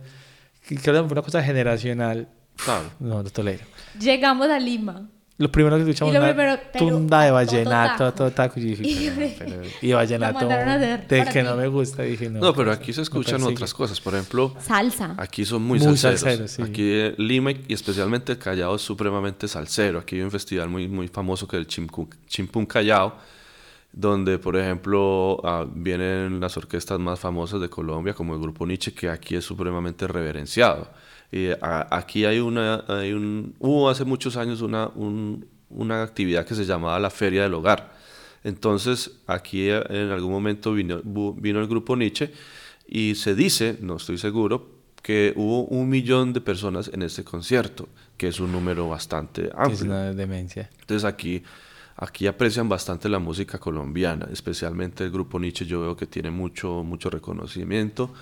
Creo que fue una cosa generacional. Claro. No, no tolero. Llegamos a Lima. Lo primero que escuchamos una tunda de vallenato, todo taco. Y, dije, y vallenato de que no me gusta. Dije, no, no pero aquí se escuchan otras cosas. Por ejemplo, salsa. Aquí son muy, muy salseros. Aquí Lima y especialmente el Callao es supremamente salsero. Aquí hay un festival muy, muy famoso que es el Chimpún Callao, donde, por ejemplo, ah, vienen las orquestas más famosas de Colombia, como el Grupo Nietzsche, que aquí es supremamente reverenciado. Y aquí hay una, hay un, hubo hace muchos años una, una actividad que se llamaba la Feria del Hogar. Entonces, aquí eh, en algún momento vino, vino el grupo Nietzsche y se dice, no estoy seguro, que hubo un millón de personas en este concierto, que es un número bastante amplio. Es una demencia. Entonces aquí, aquí aprecian bastante la música colombiana, especialmente el grupo Nietzsche, yo veo que tiene mucho, mucho reconocimiento.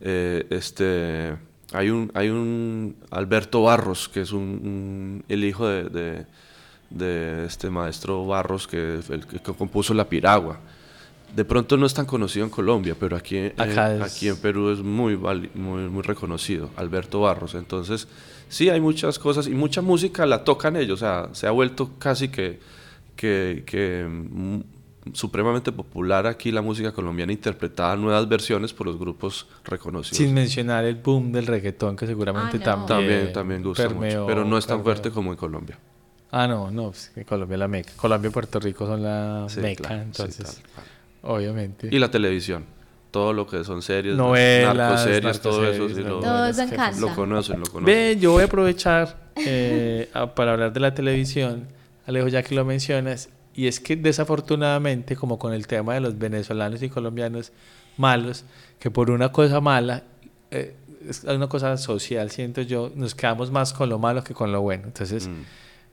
Eh, este, hay un, hay un Alberto Barros, que es un, el hijo de, de, este maestro Barros, que, el, que compuso La Piragua. De pronto no es tan conocido en Colombia, pero aquí, eh, aquí en Perú es muy, muy, muy reconocido, Alberto Barros. Entonces, sí, hay muchas cosas y mucha música la tocan ellos, o sea, se ha vuelto casi que, que, que mm, supremamente popular aquí la música colombiana interpretada nuevas versiones por los grupos reconocidos. Sin mencionar el boom del reggaetón que seguramente ah, también, también, gusta mucho, pero no es tan fuerte como en Colombia. Ah, no, no, pues, Colombia es la meca. Colombia y Puerto Rico son la meca, entonces, obviamente. Y la televisión, todo lo que son series, novelas, narcoseries, todo eso. Sí, lo, Lo conocen, lo conocen. Ve, yo voy a aprovechar eh, para hablar de la televisión, Alejo, ya que lo mencionas, y es que desafortunadamente, como con el tema de los venezolanos y colombianos malos, que por una cosa mala, eh, es una cosa social, siento yo, nos quedamos más con lo malo que con lo bueno. Entonces, mm.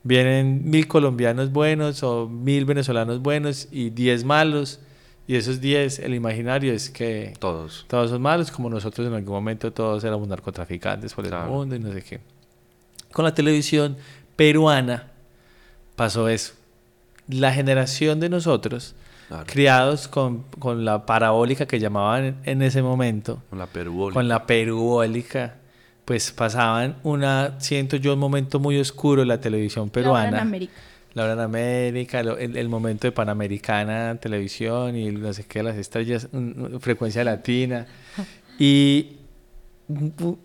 vienen mil colombianos buenos o mil venezolanos buenos y diez malos. Y esos diez, el imaginario es que todos, todos son malos, como nosotros en algún momento todos éramos narcotraficantes por el mundo y no sé qué. Con la televisión peruana pasó eso la generación de nosotros, criados con, con, la parabólica que llamaban en, ese momento, con la perubólica, con la perubólica, pues pasaban una, siento yo, un momento muy oscuro en la televisión peruana. La hora en América. La hora en América, el, momento de Panamericana, televisión y no sé qué, las estrellas, frecuencia latina. y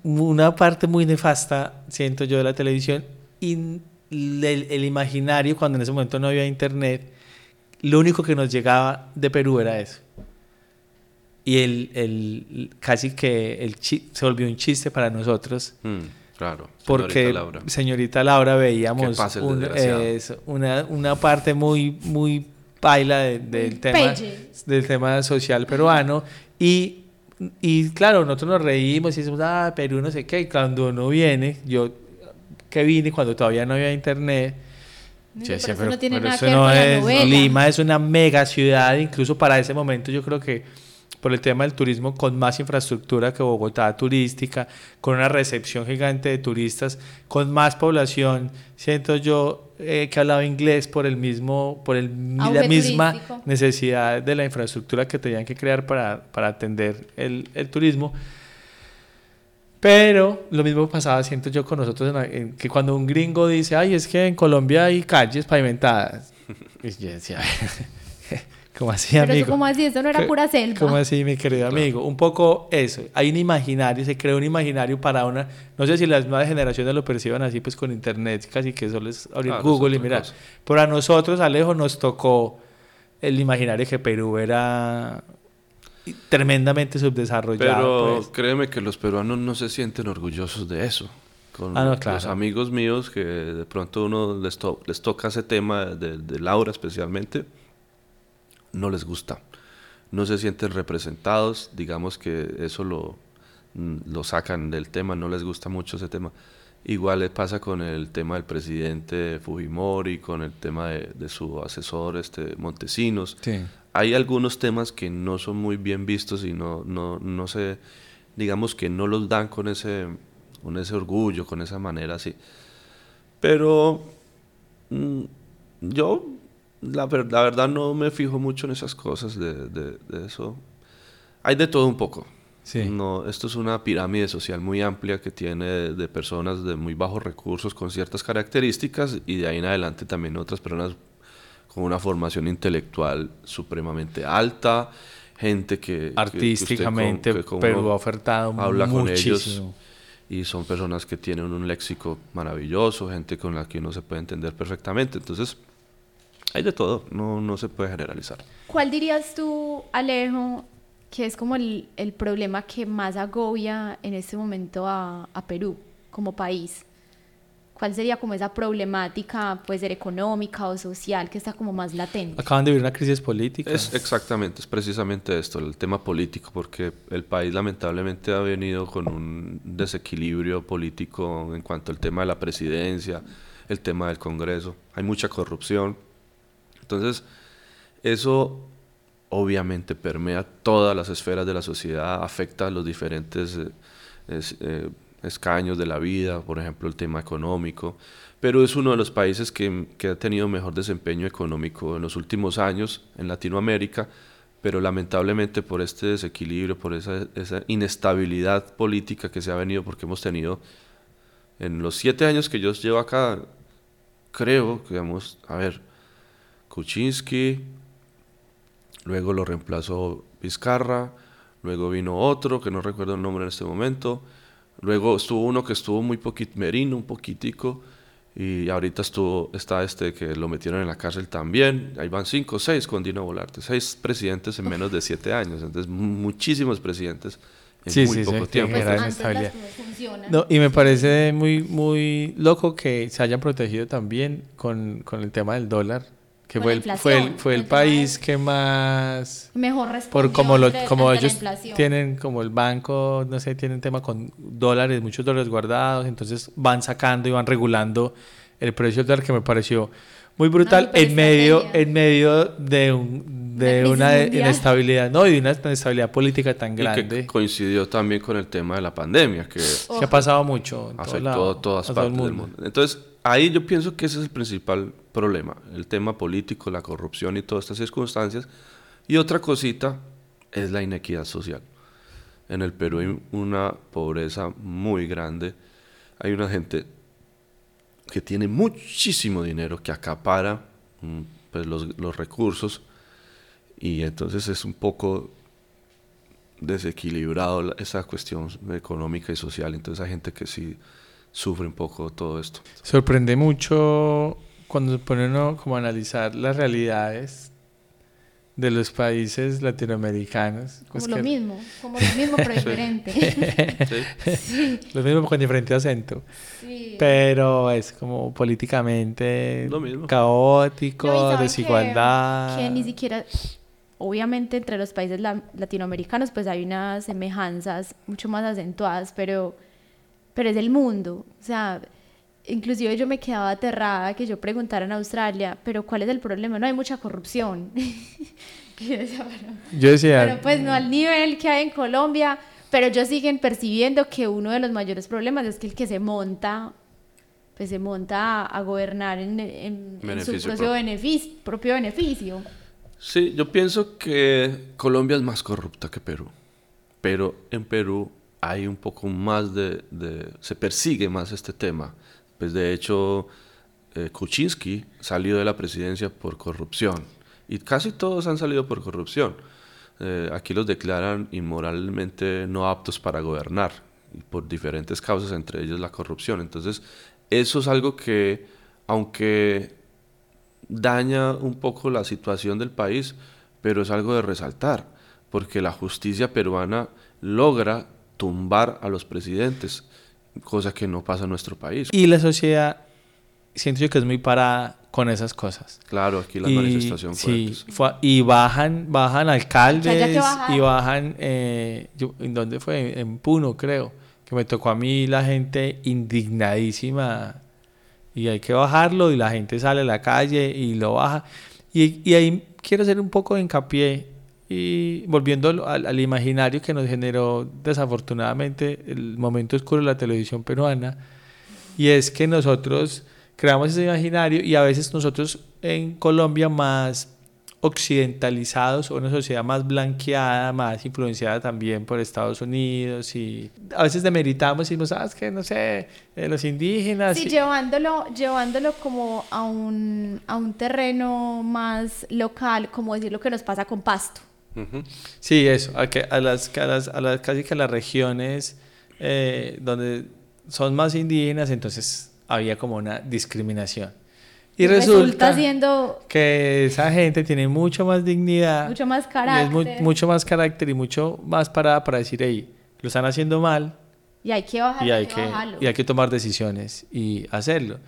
una parte muy nefasta, siento yo, de la televisión, y el, imaginario, cuando en ese momento no había internet, lo único que nos llegaba de Perú era eso. Y el, el casi que el se volvió un chiste para nosotros. Mm, claro. porque Laura. señorita Laura veíamos una, una parte muy, muy paila del, tema, del tema social peruano y y claro, nosotros nos reímos y decimos, ah, Perú no sé qué, y cuando uno viene, yo que vine cuando todavía no había internet, yo decía, pero, no tiene nada que ver es, Lima es una mega ciudad, incluso para ese momento yo creo que por el tema del turismo con más infraestructura que Bogotá turística, con una recepción gigante de turistas, con más población, siento yo eh, que hablaba inglés por el mismo, por el, la misma necesidad de la infraestructura que tenían que crear para, para atender el, el, turismo. Pero lo mismo pasaba, siento yo, con nosotros, que cuando un gringo dice, ay, es que en Colombia hay calles pavimentadas. Y yo decía, ¿Cómo así, Pero amigo? ¿cómo así? Eso no era pura selva. ¿Cómo así, mi querido amigo? Un poco eso. Hay un imaginario, se crea un imaginario para una... No sé si las nuevas generaciones lo perciban así, pues con internet, casi que solo es abrir Google y mirar. Pero a nosotros, Alejo, nos tocó el imaginario que Perú era tremendamente subdesarrollado. Pero pues. créeme que los peruanos no se sienten orgullosos de eso. Con ah, los amigos míos que de pronto uno les, les toca ese tema de, de Laura especialmente no les gusta, no se sienten representados, digamos que eso lo, mm, lo sacan del tema, no les gusta mucho ese tema. Igual le pasa con el tema del presidente Fujimori, con el tema de, su asesor este, Montesinos. Hay algunos temas que no son muy bien vistos y no, no, no se, digamos que no los dan con ese, con ese orgullo, con esa manera así. Pero mm, yo la, la, verdad no me fijo mucho en esas cosas de, de, eso. Hay de todo un poco. Sí. No, esto es una pirámide social muy amplia que tiene de, personas de muy bajos recursos con ciertas características y de ahí en adelante también otras personas con una formación intelectual supremamente alta, gente que artísticamente pero ha ofertado habla con ellos y son personas que tienen un léxico maravilloso, gente con la que uno se puede entender perfectamente. Entonces, hay de todo, no, no se puede generalizar. ¿Cuál dirías tú, Alejo, que es como el, el problema que más agobia en este momento a, a, Perú como país? ¿Cuál sería como esa problemática, puede ser económica o social, que está como más latente? Acaban de vivir una crisis política. Es exactamente, es precisamente esto, el tema político, porque el país lamentablemente ha venido con un desequilibrio político en cuanto al tema de la presidencia, el tema del Congreso. Hay mucha corrupción, entonces, eso obviamente permea todas las esferas de la sociedad, afecta a los diferentes eh, eh, escaños de la vida, por ejemplo el tema económico. Pero es uno de los países que, ha tenido mejor desempeño económico en los últimos años en Latinoamérica, pero lamentablemente por este desequilibrio, por esa, esa inestabilidad política que se ha venido, porque hemos tenido en los siete años que yo llevo acá, creo que vamos, a ver, Kuczynski, luego lo reemplazó Vizcarra, luego vino otro, que no recuerdo el nombre en este momento, luego estuvo uno que estuvo muy poquito, Merino, un poquitico, y ahorita estuvo, está este que lo metieron en la cárcel también, ahí van cinco, seis con Dino Volarte, seis presidentes en menos de siete años, entonces muchísimos presidentes en muy poco tiempo. no, y me parece muy, muy loco que se hayan protegido también con, con el tema del dólar que fue el, fue el, fue el país que más mejor por como lo, como ellos tienen como el banco no sé tienen tema con dólares muchos dólares guardados entonces van sacando y van regulando el precio del dólar que me pareció muy brutal en medio en medio de un, de una inestabilidad no y de una inestabilidad política tan grande que coincidió también con el tema de la pandemia que, ha pasado mucho afectó a todas partes del mundo. Entonces ahí yo pienso que ese es el principal problema, el tema político, la corrupción y todas estas circunstancias. Y otra cosita es la inequidad social. En el Perú hay una pobreza muy grande, hay una gente que tiene muchísimo dinero, que acapara mm, pues, los, los recursos y entonces es un poco desequilibrado esa cuestión económica y social. Entonces hay gente que sí sufre un poco todo esto. Sorprende mucho cuando se pone uno como a analizar las realidades de los países latinoamericanos. Como lo mismo, como lo mismo pero diferente. sí. Lo mismo con diferente acento. Sí. Pero es como políticamente caótico, desigualdad. Que, que, ni siquiera obviamente entre los países latinoamericanos pues hay unas semejanzas mucho más acentuadas, pero, pero es el mundo. O sea, inclusive yo me quedaba aterrada que yo preguntara en Australia, pero ¿cuál es el problema? No hay mucha corrupción. yo decía... Pero pues no al nivel que hay en Colombia, pero ellos siguen percibiendo que uno de los mayores problemas es que el que se monta pues se monta a, gobernar en, su propio beneficio, propio beneficio. Sí, yo pienso que Colombia es más corrupta que Perú, pero en Perú hay un poco más de, se persigue más este tema. Pues de hecho, eh, Kuczynski salió de la presidencia por corrupción y casi todos han salido por corrupción. Eh, aquí los declaran inmoralmente no aptos para gobernar por diferentes causas, entre ellos la corrupción. Entonces, eso es algo que, aunque daña un poco la situación del país, pero es algo de resaltar, porque la justicia peruana logra tumbar a los presidentes, cosa que no pasa en nuestro país. Y la sociedad, siento yo que es muy parada con esas cosas. Claro, aquí la manifestación sí, y bajan, bajan alcaldes y bajan, eh, ¿en dónde fue? En Puno, creo que me tocó a mí la gente indignadísima y hay que bajarlo y la gente sale a la calle y lo baja. Y, y ahí quiero hacer un poco de hincapié y volviendo al, al, imaginario que nos generó desafortunadamente el momento oscuro de la televisión peruana y es que nosotros creamos ese imaginario y a veces nosotros en Colombia más occidentalizados o una sociedad más blanqueada, más influenciada también por Estados Unidos y a veces demeritamos y decimos, ah, es que no sé, eh, los indígenas. Sí, llevándolo, llevándolo como a un, a un terreno más local, como decir lo que nos pasa con Pasto. Sí, eso, a, que, a, las, a, las, a las, casi que a las regiones eh, donde son más indígenas, entonces había como una discriminación. Y resulta, siendo que esa gente tiene mucho más dignidad, mucho más carácter, mucho más carácter y mucho más parada para decir, hey, lo están haciendo mal. Y hay que bajarlo. Y hay que, y hay que tomar decisiones y hacerlo.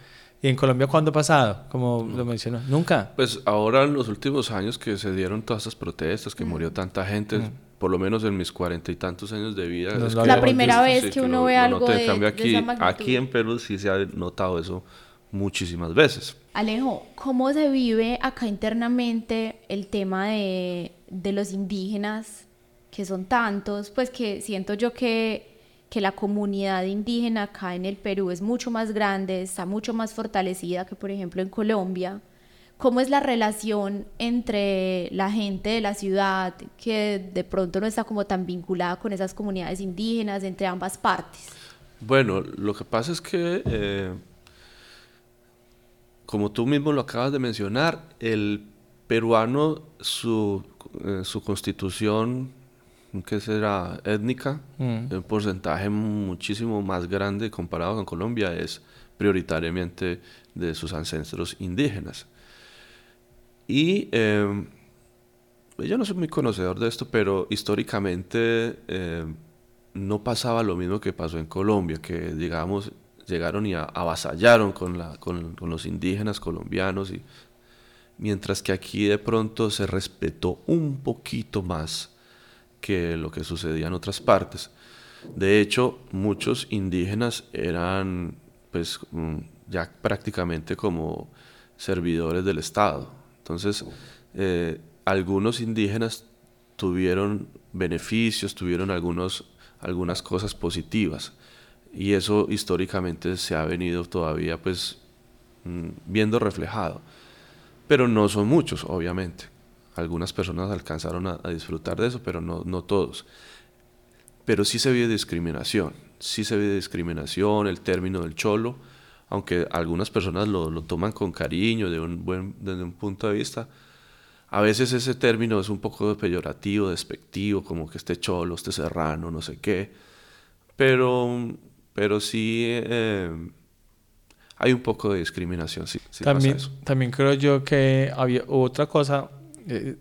¿Y en Colombia cuándo ha pasado? Como lo mencionó. Nunca. Pues ahora en los últimos años que se dieron todas esas protestas, que murió tanta gente, por lo menos en mis cuarenta y tantos años de vida. es la primera vez que, uno ve algo de, aquí, de aquí en Perú sí se ha notado eso muchísimas veces. Alejo, ¿cómo se vive acá internamente el tema de, de los indígenas, que son tantos? Pues que siento yo que, que la comunidad indígena acá en el Perú es mucho más grande, está mucho más fortalecida que por ejemplo en Colombia. ¿Cómo es la relación entre la gente de la ciudad, que de pronto no está como tan vinculada con esas comunidades indígenas, entre ambas partes? Bueno, lo que pasa es que eh, como tú mismo lo acabas de mencionar, el peruano, su, eh, su constitución, que será étnica, mm. un porcentaje muchísimo más grande comparado con Colombia, es prioritariamente de sus ancestros indígenas. Y em, yo no soy muy conocedor de esto, pero históricamente em, no pasaba lo mismo que pasó en Colombia, que digamos llegaron y avasallaron con, la, con, los indígenas colombianos, y, mientras que aquí de pronto se respetó un poquito más que lo que sucedía en otras partes. De hecho, muchos indígenas eran pues mm, ya prácticamente como servidores del Estado. Entonces, eh, algunos indígenas tuvieron beneficios, tuvieron algunos, algunas cosas positivas y eso históricamente se ha venido todavía pues mm, viendo reflejado. Pero no son muchos, obviamente. Algunas personas alcanzaron a, disfrutar de eso, pero no, no todos. Pero sí se ve discriminación, sí se ve discriminación, el término del cholo, aunque algunas personas lo, lo toman con cariño de un buen, desde un punto de vista, a veces ese término es un poco peyorativo, despectivo, como que este cholo, este serrano, no sé qué. Pero pero sí eh, hay un poco de discriminación. Sí, también, también creo yo que había otra cosa, eh,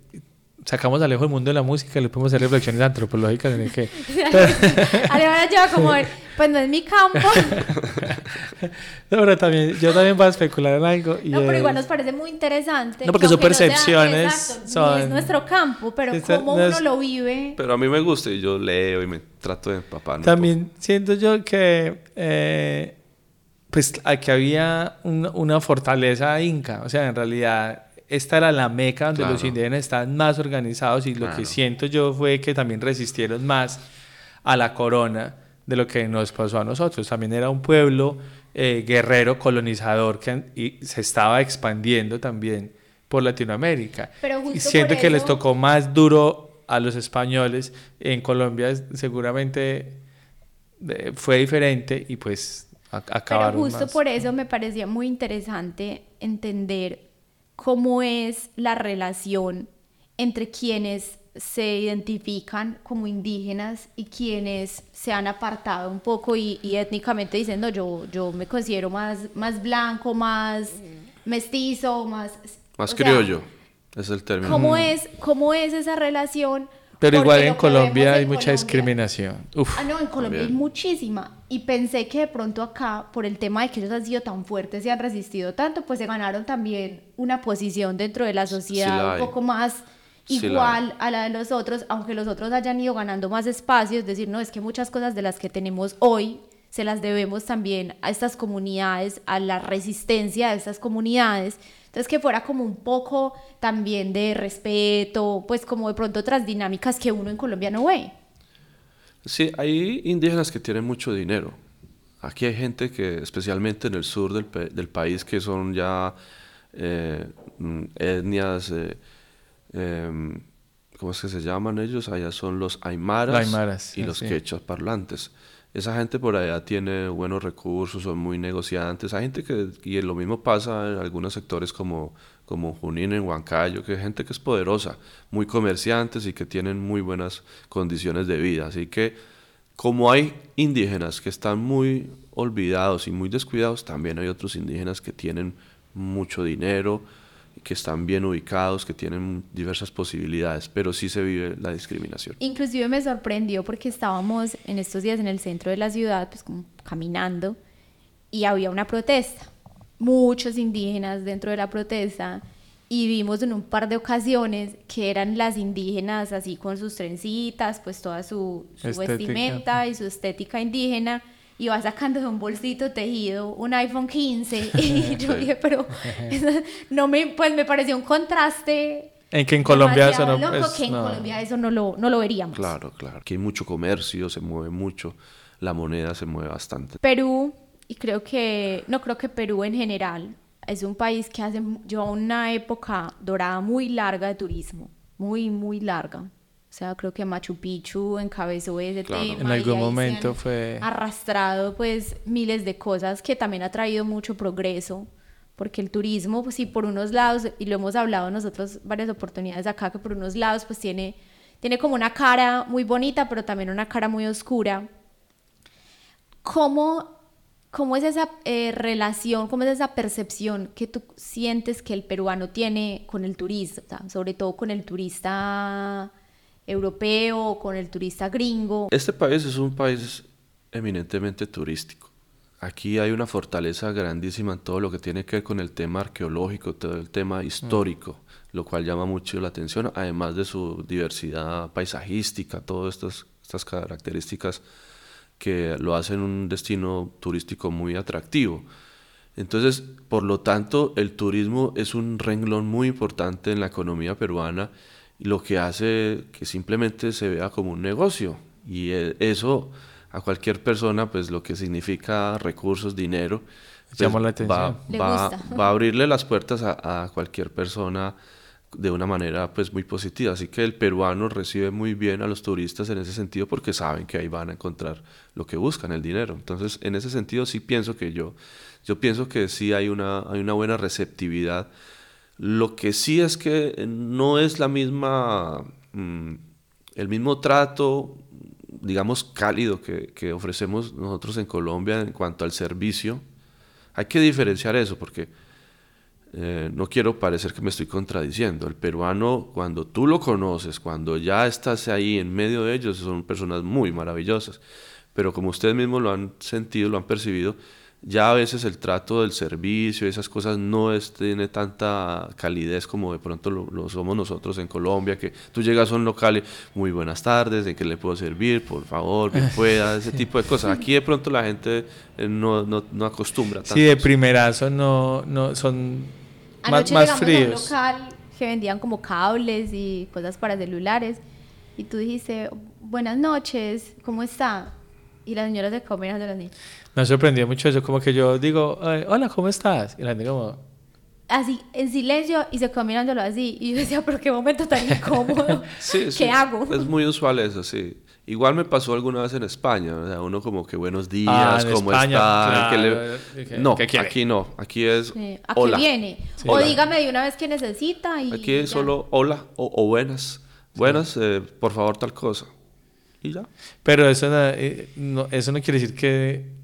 sacamos a Alejo del mundo de la música y le podemos hacer reflexiones antropológicas en el que... Alejo lleva como, pues no es mi campo. no, pero también, yo también voy a especular en algo. Y no, pero igual nos parece muy interesante. No, porque son percepciones. No es nuestro campo, pero cómo uno lo vive. Pero a mí me gusta y yo leo y me trato de empaparme. También siento yo que... Eh, pues aquí había una fortaleza inca, o sea, en realidad esta era la meca donde los indígenas estaban más organizados y lo que siento yo fue que también resistieron más a la corona de lo que nos pasó a nosotros. También era un pueblo eh, guerrero, colonizador, que y se estaba expandiendo también por Latinoamérica. y siento que les tocó más duro a los españoles. En Colombia seguramente eh, fue diferente y pues acabaron Pero justo por eso me parecía muy interesante entender cómo es la relación entre quienes se identifican como indígenas y quienes se han apartado un poco y, étnicamente diciendo yo, yo me considero más, más blanco, más mestizo, más... Más criollo, es el término. ¿cómo es, ¿Cómo es esa relación? Pero igual en Colombia hay mucha discriminación. ah, no, en Colombia hay muchísima. Y pensé que de pronto acá, por el tema de que ellos han sido tan fuertes y han resistido tanto, pues se ganaron también una posición dentro de la sociedad un poco más igual a la de los otros, aunque los otros hayan ido ganando más espacio. Es decir, no, es que muchas cosas de las que tenemos hoy se las debemos también a estas comunidades, a la resistencia de estas comunidades. Entonces que fuera como un poco también de respeto, pues como de pronto otras dinámicas que uno en Colombia no ve. Sí, hay indígenas que tienen mucho dinero. Aquí hay gente que, especialmente en el sur del, del país, que son ya eh, mm, etnias, eh, em, ¿cómo es que se llaman ellos? Allá son los aymaras, y los quechas parlantes esa gente por allá tiene buenos recursos, son muy negociantes. Hay gente que, y lo mismo pasa en algunos sectores como, como Junín en Huancayo, que hay gente que es poderosa, muy comerciantes y que tienen muy buenas condiciones de vida. Así que como hay indígenas que están muy olvidados y muy descuidados, también hay otros indígenas que tienen mucho dinero, que están bien ubicados, que tienen diversas posibilidades, pero sí se vive la discriminación. Inclusive me sorprendió porque estábamos en estos días en el centro de la ciudad, pues como caminando, y había una protesta, muchos indígenas dentro de la protesta, y vimos en un par de ocasiones que eran las indígenas así con sus trencitas, pues toda su, su vestimenta y su estética indígena, y va sacando de un bolsito tejido un iPhone 15 y yo dije, pero no me, pues me pareció un contraste. En que en Colombia eso no, que en Colombia eso no lo, no lo veríamos. Claro, claro. Aquí hay mucho comercio, se mueve mucho, la moneda se mueve bastante. Perú, y creo que, no creo que Perú en general, es un país que hace, lleva una época dorada muy larga de turismo, muy, muy larga. O sea, creo que Machu Picchu encabezó ese tema. En algún momento fue... Arrastrado pues miles de cosas que también ha traído mucho progreso, porque el turismo, pues sí, por unos lados, y lo hemos hablado nosotros varias oportunidades acá, que por unos lados pues tiene, tiene como una cara muy bonita, pero también una cara muy oscura. ¿Cómo, cómo es esa eh, relación, cómo es esa percepción que tú sientes que el peruano tiene con el turista, sobre todo con el turista europeo, con el turista gringo. Este país es un país eminentemente turístico. Aquí hay una fortaleza grandísima en todo lo que tiene que ver con el tema arqueológico, todo el tema histórico, lo cual llama mucho la atención, además de su diversidad paisajística, todas estas, estas características que lo hacen un destino turístico muy atractivo. Entonces, por lo tanto, el turismo es un renglón muy importante en la economía peruana lo que hace que simplemente se vea como un negocio. Y e, eso a cualquier persona, pues lo que significa recursos, dinero, pues, la atención. Va, va, a abrirle las puertas a, a, cualquier persona de una manera pues muy positiva. Así que el peruano recibe muy bien a los turistas en ese sentido porque saben que ahí van a encontrar lo que buscan, el dinero. Entonces, en ese sentido sí pienso que yo, yo pienso que sí hay una, hay una buena receptividad lo que sí es que no es la misma, mm, el mismo trato, digamos, cálido que, ofrecemos nosotros en Colombia en cuanto al servicio. Hay que diferenciar eso porque eh, no quiero parecer que me estoy contradiciendo. El peruano, cuando tú lo conoces, cuando ya estás ahí en medio de ellos, son personas muy maravillosas. Pero como ustedes mismos lo han sentido, lo han percibido, ya a veces el trato del servicio, esas cosas no es, tiene tanta calidez como de pronto lo, somos nosotros en Colombia, que tú llegas a un local y muy buenas tardes, ¿en qué le puedo servir? Por favor, que pueda, ese tipo de cosas. Aquí de pronto la gente eh, no, no, no acostumbra tanto. Sí, de primerazo no, no son más, más fríos. A un local que vendían como cables y cosas para celulares y tú dijiste, buenas noches, ¿cómo está? Y la señora se mirando a los niños. Me sorprendió mucho eso, como que yo digo, hola, ¿cómo estás? Y la gente como... Así, en silencio, y se quedó mirándolo así. Y yo decía, pero qué momento tan incómodo. sí, ¿Qué hago? Es muy usual eso, sí. Igual me pasó alguna vez en España, o sea, uno como que buenos días, ah, ¿cómo está? No, aquí no, aquí es ¿A hola. qué viene? O dígame de una vez que necesita y Aquí es solo hola o, buenas. Buenas, eh, por favor, tal cosa. Y ya. Pero eso, eh, no, eso no quiere decir que...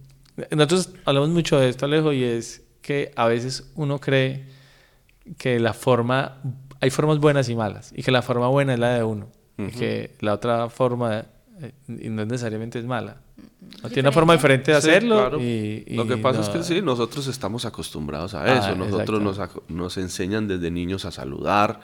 Nosotros hablamos mucho de esto, Alejo, y es que a veces uno cree que la forma... Hay formas buenas y malas, y que la forma buena es la de uno, y que la otra forma eh, no necesariamente es mala. tiene una forma diferente de hacerlo. Y, Lo que pasa es que sí, nosotros estamos acostumbrados a eso. Ah, nosotros nos, nos, enseñan desde niños a saludar.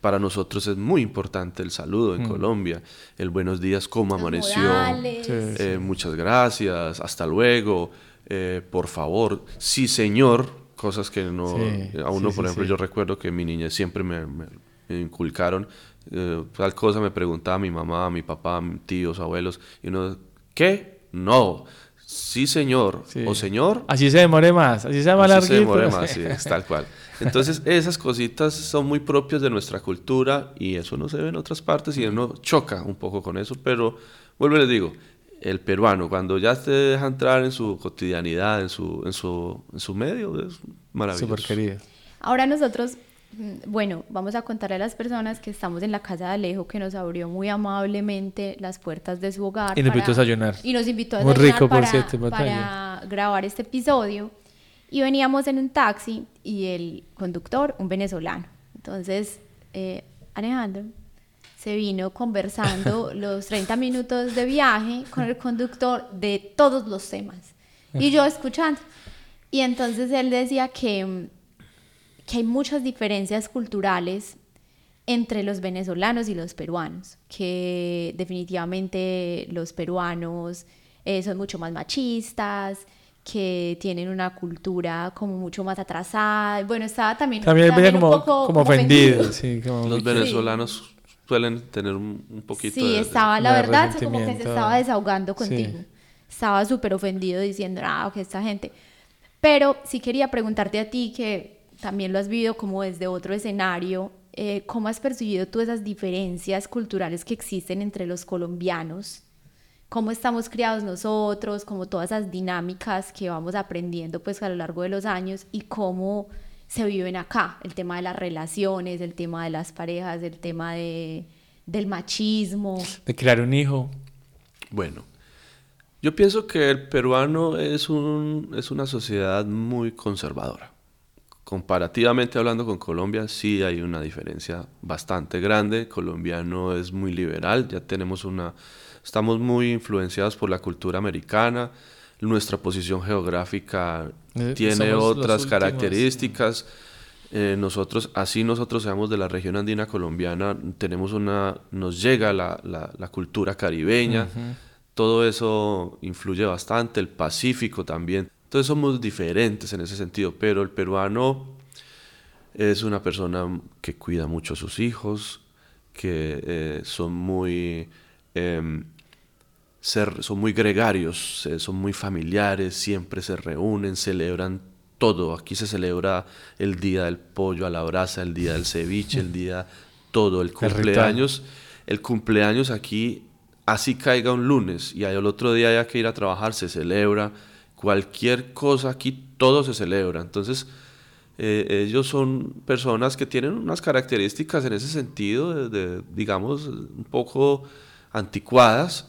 Para nosotros es muy importante el saludo en mm. Colombia. El buenos días, ¿cómo amaneció? Eh, muchas gracias, hasta luego, eh, por favor, sí señor, cosas que no... a uno, por ejemplo, yo recuerdo que mi niña siempre me, me inculcaron eh, tal cosa me preguntaba mi mamá, mi papá, mis tíos, abuelos, y uno, ¿qué? No. Sí, señor. O señor. Así se demore más. Así se llama Así se demore más, sí, es tal cual. Entonces, esas cositas son muy propias de nuestra cultura y eso no se ve en otras partes y uno choca un poco con eso, pero vuelvo y les digo, el peruano, cuando ya te deja entrar en su cotidianidad, en su, en su, en su medio, es maravilloso. Súper querido. Ahora nosotros Mm, bueno, vamos a contarle a las personas que estamos en la casa de Alejo, que nos abrió muy amablemente las puertas de su hogar. Y nos invitó a desayunar. Y nos invitó a desayunar para, para grabar este episodio. Y veníamos en un taxi y el conductor, un venezolano. Entonces, eh, Alejandro se vino conversando los 30 minutos de viaje con el conductor de todos los temas. Y yo escuchando. Y entonces él decía que que hay muchas diferencias culturales entre los venezolanos y los peruanos, que definitivamente los peruanos eh, son mucho más machistas, que tienen una cultura como mucho más atrasada. Bueno, estaba también, también, como, un poco, como, ofendido. los venezolanos suelen tener un, poquito sí, estaba, la verdad, como que se estaba desahogando contigo. Estaba súper ofendido diciendo, ah, que esta gente. Pero sí quería preguntarte a ti que también lo has vivido como desde otro escenario. Eh, ¿Cómo has percibido tú esas diferencias culturales que existen entre los colombianos? ¿Cómo estamos criados nosotros? Como todas esas dinámicas que vamos aprendiendo pues a lo largo de los años y cómo se viven acá. El tema de las relaciones, el tema de las parejas, el tema de, del machismo. De crear un hijo. Bueno, yo pienso que el peruano es, un, es una sociedad muy conservadora comparativamente hablando con Colombia, sí hay una diferencia bastante grande. Colombiano es muy liberal, ya tenemos una, estamos muy influenciados por la cultura americana. Nuestra posición geográfica eh, tiene otras características. Eh, nosotros, así nosotros seamos de la región andina colombiana, tenemos una, nos llega la, la, cultura caribeña. Todo eso influye bastante. El Pacífico también entonces somos diferentes en ese sentido, pero el peruano es una persona que cuida mucho a sus hijos, que eh, son muy... Son muy gregarios, son muy familiares, siempre se reúnen, celebran todo. Aquí se celebra el día del pollo a la brasa, el día del ceviche, el día todo, el cumpleaños. El cumpleaños aquí, así caiga un lunes y al otro día haya que ir a trabajar, se celebra cualquier cosa aquí, todo se celebra. Entonces, eh, ellos son personas que tienen unas características en ese sentido, de, digamos, un poco anticuadas,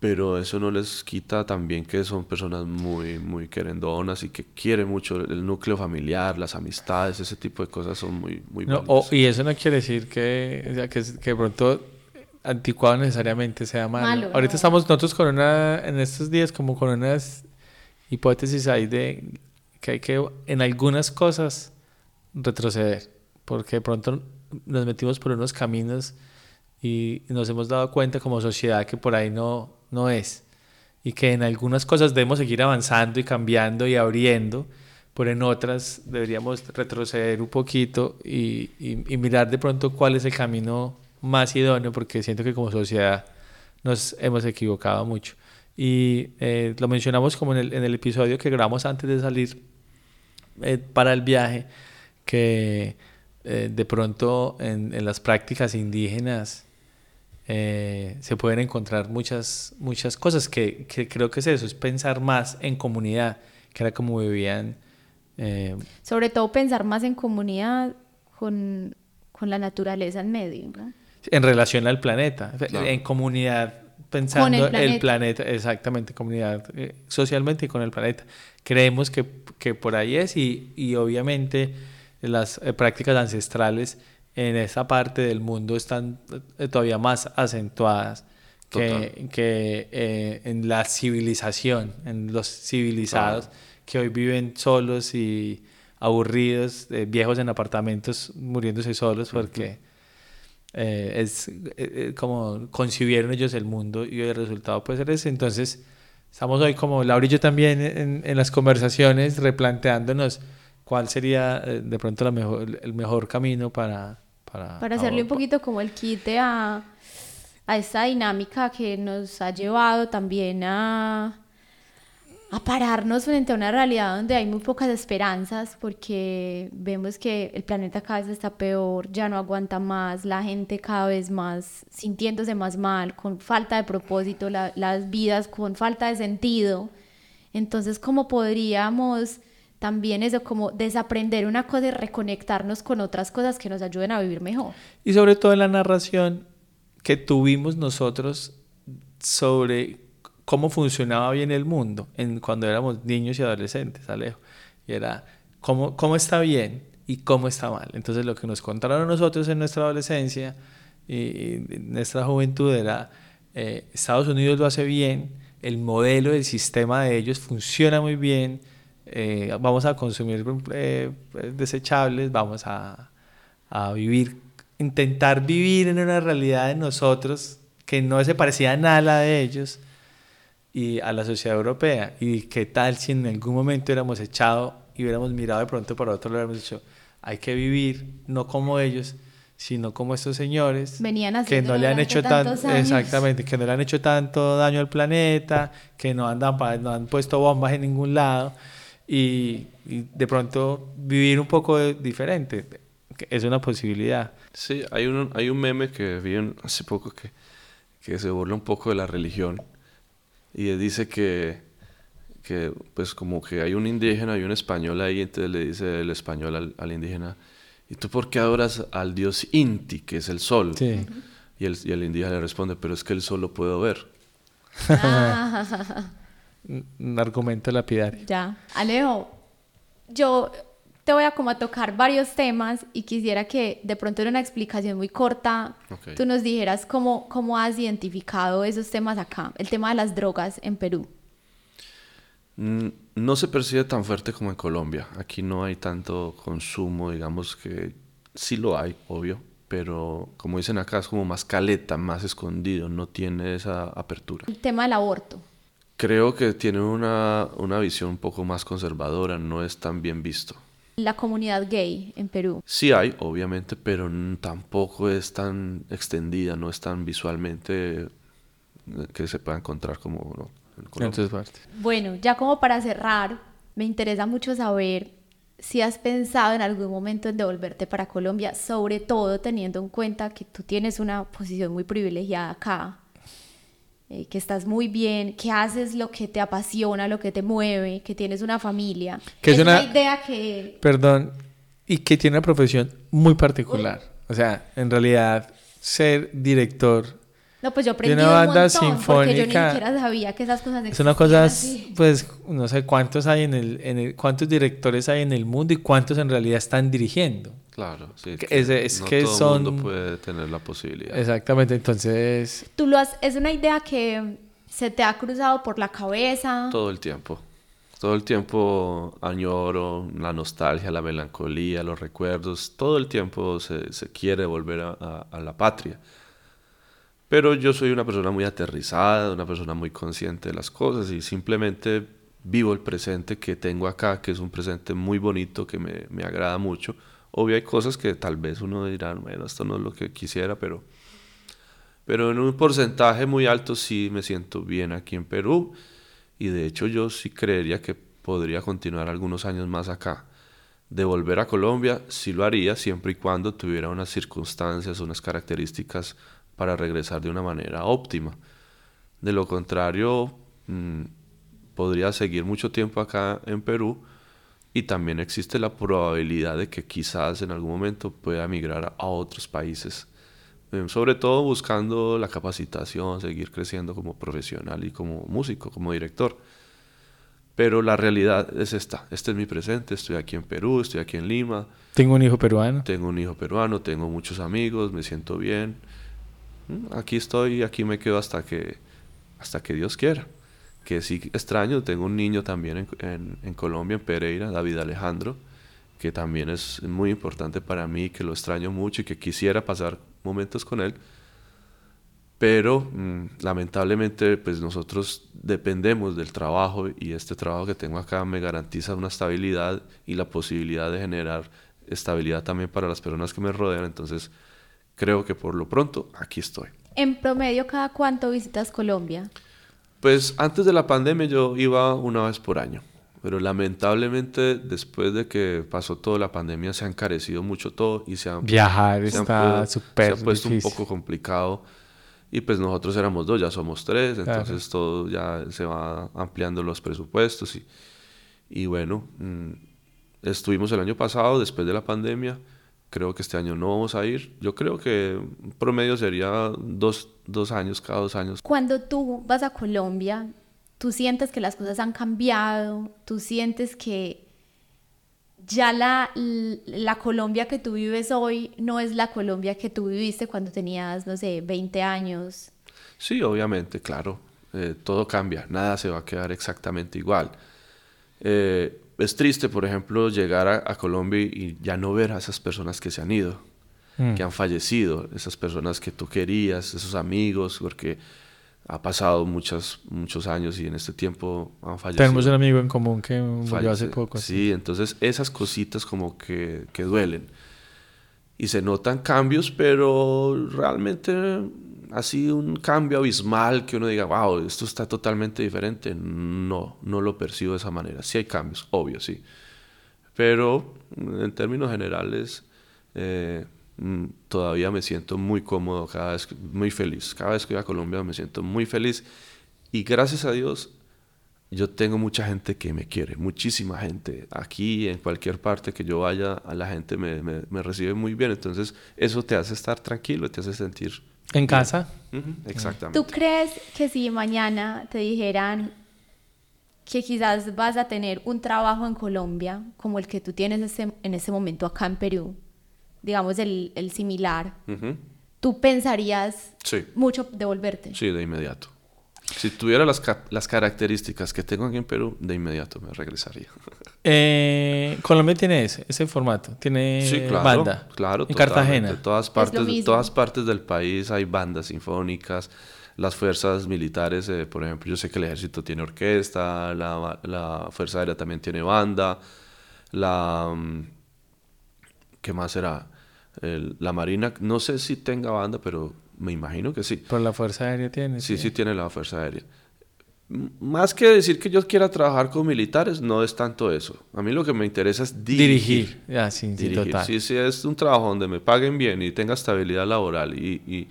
pero eso no les quita también que son personas muy, muy querendonas y que quieren mucho el núcleo familiar, las amistades, ese tipo de cosas son muy, muy no, Y eso no quiere decir que, o sea, que, que de pronto anticuado necesariamente sea malo. Ahorita estamos nosotros con una, en estos días como con unas hipótesis ahí de que hay que en algunas cosas retroceder, porque de pronto nos metimos por unos caminos y nos hemos dado cuenta como sociedad que por ahí no, no es. Y que en algunas cosas debemos seguir avanzando y cambiando y abriendo, pero en otras deberíamos retroceder un poquito y, y, mirar de pronto cuál es el camino más idóneo, porque siento que como sociedad nos hemos equivocado mucho. Y eh, lo mencionamos como en el, episodio que grabamos antes de salir eh, para el viaje, que eh, de pronto en, las prácticas indígenas eh, se pueden encontrar muchas, muchas cosas que, que, creo que es eso, es pensar más en comunidad, que era como vivían. Eh, Sobre todo pensar más en comunidad con, con la naturaleza en medio. En relación al planeta, en comunidad pensando el planeta. el planeta. exactamente, comunidad eh, socialmente y con el planeta. Creemos que, que por ahí es y, y obviamente las prácticas ancestrales en esa parte del mundo están eh, todavía más acentuadas que, que eh, en la civilización, en los civilizados que hoy viven solos y aburridos, eh, viejos en apartamentos muriéndose solos porque es como concibieron ellos el mundo y el resultado puede ser ese. Entonces, estamos hoy como Laura y yo también en, en las conversaciones replanteándonos cuál sería de pronto la mejor, el mejor camino para para, hacerle un poquito como el quite a, a esta dinámica que nos ha llevado también a, a pararnos frente a una realidad donde hay muy pocas esperanzas porque vemos que el planeta cada vez está peor, ya no aguanta más, la gente cada vez más sintiéndose más mal, con falta de propósito, las vidas con falta de sentido. Entonces, ¿cómo podríamos también eso como desaprender una cosa y reconectarnos con otras cosas que nos ayuden a vivir mejor. Y sobre todo en la narración que tuvimos nosotros sobre cómo funcionaba bien el mundo en, cuando éramos niños y adolescentes, Alejo. Y era cómo, cómo está bien y cómo está mal. Entonces lo que nos contaron nosotros en nuestra adolescencia y en nuestra juventud era eh, Estados Unidos lo hace bien, el modelo, el sistema de ellos funciona muy bien, eh, vamos a consumir eh, desechables, vamos a, a, vivir, intentar vivir en una realidad de nosotros que no se parecía nada a la de ellos y a la sociedad europea. Y qué tal si en algún momento hubiéramos echado y hubiéramos mirado de pronto para otro lado y hubiéramos dicho, hay que vivir no como ellos, sino como estos señores Venían que no le han hecho tanto exactamente que no le han hecho tanto daño al planeta que no andan no han puesto bombas en ningún lado y, de pronto vivir un poco diferente. Es una posibilidad. Sí, hay un, hay un meme que vi hace poco que, que se burla un poco de la religión y dice que, que, pues como que hay un indígena y un español ahí, entonces le dice el español al, al indígena, ¿y tú por qué adoras al dios Inti, que es el sol? Sí. Y, el, y el indígena le responde, pero es que el sol lo puedo ver. Un argumento lapidario. Ya. Alejo, yo te voy a como a tocar varios temas y quisiera que de pronto en una explicación muy corta tú nos dijeras cómo, cómo has identificado esos temas acá, el tema de las drogas en Perú. Mm, no se percibe tan fuerte como en Colombia. Aquí no hay tanto consumo, digamos que sí lo hay, obvio, pero como dicen acá es como más caleta, más escondido, no tiene esa apertura. El tema del aborto. Creo que tiene una, una visión un poco más conservadora, no es tan bien visto. La comunidad gay en Perú. Sí hay, obviamente, pero tampoco es tan extendida, no es tan visualmente eh, que se pueda encontrar como en Bueno, ya como para cerrar, me interesa mucho saber si has pensado en algún momento en devolverte para Colombia, sobre todo teniendo en cuenta que tú tienes una posición muy privilegiada acá eh, que estás muy bien, que haces lo que te apasiona, lo que te mueve, que tienes una familia. Que es, una, idea que... Perdón, y que tiene una profesión muy particular. O sea, en realidad, ser director No, pues yo aprendí una banda un sinfónica. Porque yo ni siquiera sabía que esas cosas existían. Es una cosa, pues, no sé cuántos hay en el, en el, cuántos directores hay en el mundo y cuántos en realidad están dirigiendo. Claro, sí. Es, es no que todo son. mundo puede tener la posibilidad. Exactamente, entonces. Tú lo has, es una idea que se te ha cruzado por la cabeza. Todo el tiempo. Todo el tiempo añoro la nostalgia, la melancolía, los recuerdos. Todo el tiempo se, se quiere volver a, a la patria. Pero yo soy una persona muy aterrizada, una persona muy consciente de las cosas y simplemente vivo el presente que tengo acá, que es un presente muy bonito, que me, me agrada mucho. Obvio hay cosas que tal vez uno dirá, bueno, esto no es lo que quisiera, pero, pero en un porcentaje muy alto sí me siento bien aquí en Perú y de hecho yo sí creería que podría continuar algunos años más acá. De volver a Colombia sí lo haría siempre y cuando tuviera unas circunstancias, unas características para regresar de una manera óptima. De lo contrario, mm, podría seguir mucho tiempo acá en Perú y también existe la probabilidad de que quizás en algún momento pueda migrar a otros países, eh, sobre todo buscando la capacitación, seguir creciendo como profesional y como músico, como director. Pero la realidad es esta, este es mi presente, estoy aquí en Perú, estoy aquí en Lima. Tengo un hijo peruano. Tengo un hijo peruano, tengo muchos amigos, me siento bien Mm, aquí estoy aquí me quedo hasta que, hasta que Dios quiera. Que sí extraño, tengo un niño también en, en, Colombia, en Pereira, David Alejandro, que también es muy importante para mí, que lo extraño mucho y que quisiera pasar momentos con él. Pero mm, lamentablemente pues nosotros dependemos del trabajo y este trabajo que tengo acá me garantiza una estabilidad y la posibilidad de generar estabilidad también para las personas que me rodean. Entonces creo que por lo pronto aquí estoy. ¿En promedio cada cuánto visitas Colombia? Pues antes de la pandemia yo iba una vez por año, pero lamentablemente después de que pasó toda la pandemia se ha encarecido mucho todo y se ha... Viajar está súper Se ha puesto un poco complicado y pues nosotros éramos dos, ya somos tres, entonces todo ya se va ampliando los presupuestos y, y bueno, mm, estuvimos el año pasado después de la pandemia Creo que este año no vamos a ir. Yo creo que promedio sería dos, dos años, cada dos años. Cuando tú vas a Colombia, tú sientes que las cosas han cambiado, tú sientes que ya la, la Colombia que tú vives hoy no es la Colombia que tú viviste cuando tenías, no sé, 20 años. Sí, obviamente, claro. Eh, todo cambia, nada se va a quedar exactamente igual. Eh, es triste, por ejemplo, llegar a, Colombia y ya no ver a esas personas que se han ido, mm. que han fallecido, esas personas que tú querías, esos amigos, porque ha pasado muchos, muchos años y en este tiempo han fallecido. Tenemos un amigo en común que murió hace poco. Sí, entonces esas cositas como que, que duelen. Y se notan cambios, pero realmente así un cambio abismal que uno diga, wow, esto está totalmente diferente. No, no lo percibo de esa manera. Sí hay cambios, obvio, sí. Pero en términos generales, eh, mm, todavía me siento muy cómodo, cada vez, muy feliz. Cada vez que voy a Colombia me siento muy feliz. Y gracias a Dios, yo tengo mucha gente que me quiere, muchísima gente. Aquí, en cualquier parte que yo vaya, a la gente me, me, me recibe muy bien. Entonces, eso te hace estar tranquilo, te hace sentir ¿En casa? exactamente. ¿Tú crees que si mañana te dijeran que quizás vas a tener un trabajo en Colombia como el que tú tienes en ese momento acá en Perú, digamos el, el similar, ¿tú pensarías mucho de volverte? Sí, de inmediato. Si tuviera las, las, características que tengo aquí en Perú, de inmediato me regresaría. Eh, Colombia tiene ese, ese formato, tiene sí, claro, banda. Claro, en Cartagena. De todas partes, de todas partes del país hay bandas sinfónicas, las fuerzas militares, eh, por ejemplo, yo sé que el ejército tiene orquesta, la, la Fuerza Aérea también tiene banda, la... Mm, ¿Qué más será? la Marina, no sé si tenga banda, pero me imagino que sí. Por la Fuerza Aérea tiene. Sí, sí, tiene la Fuerza Aérea. Más que decir que yo quiera trabajar con militares, no es tanto eso. A mí lo que me interesa es dirigir. Dirigir, sí, dirigir. Sí, sí, es un trabajo donde me paguen bien y tenga estabilidad laboral y, y,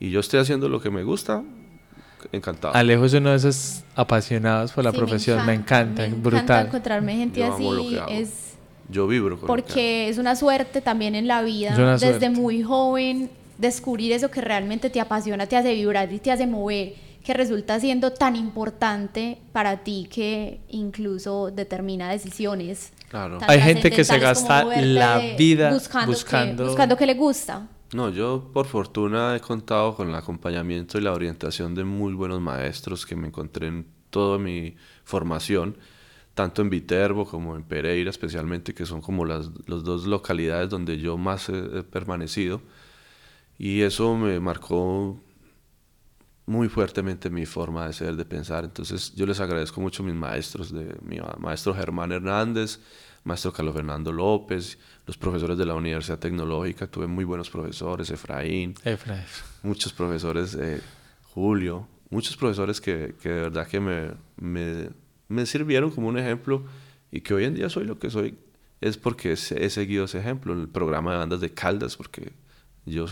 y yo esté haciendo lo que me gusta, encantado. Alejo es uno de esos apasionados por la profesión, me encanta, me brutal. Me encanta encontrarme gente así, es... Yo vibro Porque es una suerte también en la vida. Desde muy joven descubrir eso que realmente te apasiona, te hace vibrar y te hace mover, que resulta siendo tan importante para ti que incluso determina decisiones. Claro. Hay gente que se gasta la vida buscando, buscando... Que, buscando que le gusta. No, yo por fortuna he contado con el acompañamiento y la orientación de muy buenos maestros que me encontré en toda mi formación, tanto en Viterbo como en Pereira especialmente, que son como las, dos localidades donde yo más he permanecido. Y eso me marcó muy fuertemente mi forma de ser, de pensar. Entonces yo les agradezco mucho a mis maestros, de, mi maestro Germán Hernández, maestro Carlos Fernando López, los profesores de la Universidad Tecnológica, tuve muy buenos profesores, Efraín, Efraín. muchos profesores, eh, Julio, muchos profesores que, que, de verdad que me, me, me, sirvieron como un ejemplo y que hoy en día soy lo que soy, es porque he seguido ese ejemplo, en el programa de bandas de Caldas, porque yo,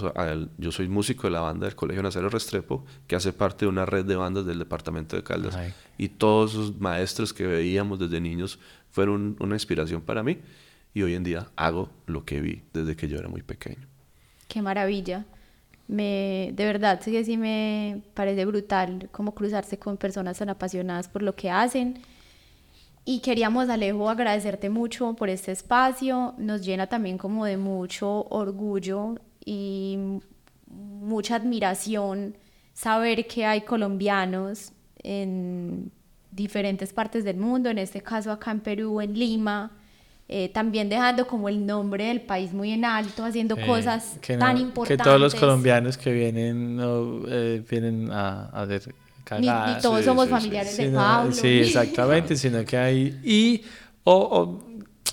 yo soy músico de la banda del Colegio Nazario Restrepo, que hace parte de una red de bandas del departamento de Caldas. Y todos esos maestros que veíamos desde niños fueron una inspiración para mí. Y hoy en día hago lo que vi desde que yo era muy pequeño. Qué maravilla. Me, de verdad, sí que sí me parece brutal como cruzarse con personas tan apasionadas por lo que hacen. Y queríamos, Alejo, agradecerte mucho por este espacio. Nos llena también como de mucho orgullo y mucha admiración saber que hay colombianos en diferentes partes del mundo, en este caso acá en Perú, en Lima, eh, también dejando como el nombre del país muy en alto, haciendo cosas tan importantes. Que todos los colombianos que vienen, no, eh, vienen a, hacer cagadas. Ni, todos somos familiares de Pablo. sí, exactamente, sino que hay... Y, o,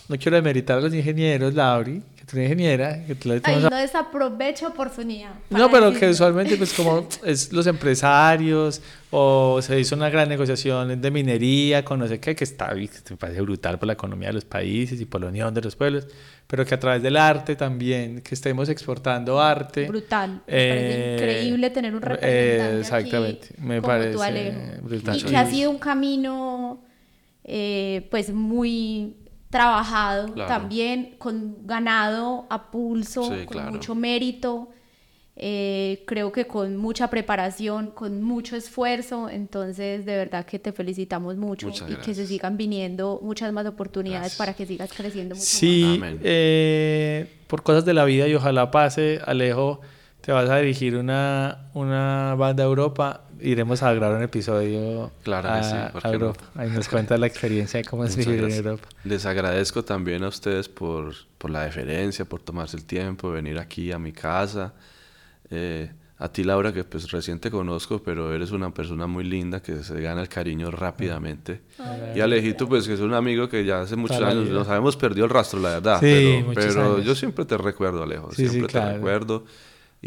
no quiero demeritar a los ingenieros, Lauri, tú ingeniera. Que tú Ay, no desaprovecho oportunidad. No, pero que usualmente pues como es los empresarios o se hizo una gran negociación de minería con no sé qué, que está, me parece brutal por la economía de los países y por la unión de los pueblos, pero que a través del arte también, que estemos exportando arte. Brutal. Me parece eh, increíble tener un representante Exactamente, me parece brutal. Y que ha sido un camino eh, pues muy trabajado también, con ganado a pulso, con mucho mérito. Eh, creo que con mucha preparación, con mucho esfuerzo, entonces de verdad que te felicitamos mucho y que se sigan viniendo muchas más oportunidades para que sigas creciendo mucho sí, eh, por cosas de la vida y ojalá pase, Alejo, te vas a dirigir una, una banda a Europa iremos a grabar un episodio claro a, sí, a Europa. Ahí nos cuenta la experiencia de cómo es vivir en Europa. Les agradezco también a ustedes por, por, la deferencia, por tomarse el tiempo, venir aquí a mi casa. Eh, a ti, Laura, que pues recién te conozco, pero eres una persona muy linda que se gana el cariño rápidamente. Y Alejito, pues que es un amigo que ya hace muchos años nos habíamos perdido el rastro, la verdad. Sí, pero, pero yo siempre te recuerdo, Alejo. siempre te recuerdo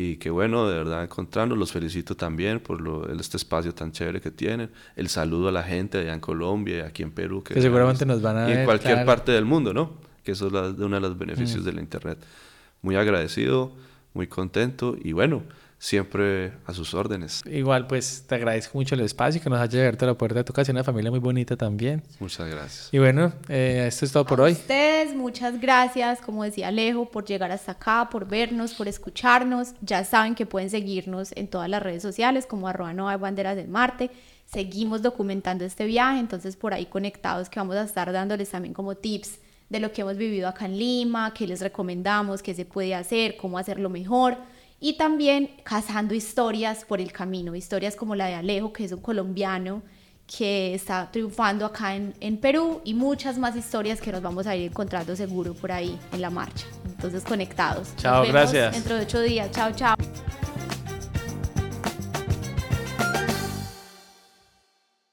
y qué bueno, de verdad, encontrarnos. Los felicito también por lo, este espacio tan chévere que tienen. El saludo a la gente allá en Colombia y aquí en Perú. Que, seguramente nos van a ver. Y en cualquier parte del mundo, ¿no? Que eso es uno de los beneficios mm. de la Internet. Muy agradecido, muy contento y bueno, siempre a sus órdenes. Igual, pues te agradezco mucho el espacio que nos haya abierto la puerta de tu casa, una familia muy bonita también. Muchas gracias. Y bueno, eh, esto es todo por hoy. ustedes, muchas gracias, como decía Alejo, por llegar hasta acá, por vernos, por escucharnos. Ya saben que pueden seguirnos en todas las redes sociales como arroba no hay banderas del Marte. Seguimos documentando este viaje, entonces por ahí conectados que vamos a estar dándoles también como tips de lo que hemos vivido acá en Lima, qué les recomendamos, qué se puede hacer, cómo hacerlo mejor y también cazando historias por el camino, historias como la de Alejo, que es un colombiano que está triunfando acá en, en, Perú y muchas más historias que nos vamos a ir encontrando seguro por ahí en la marcha. Entonces conectados. Chao, gracias. Dentro de ocho días. Chao, chao.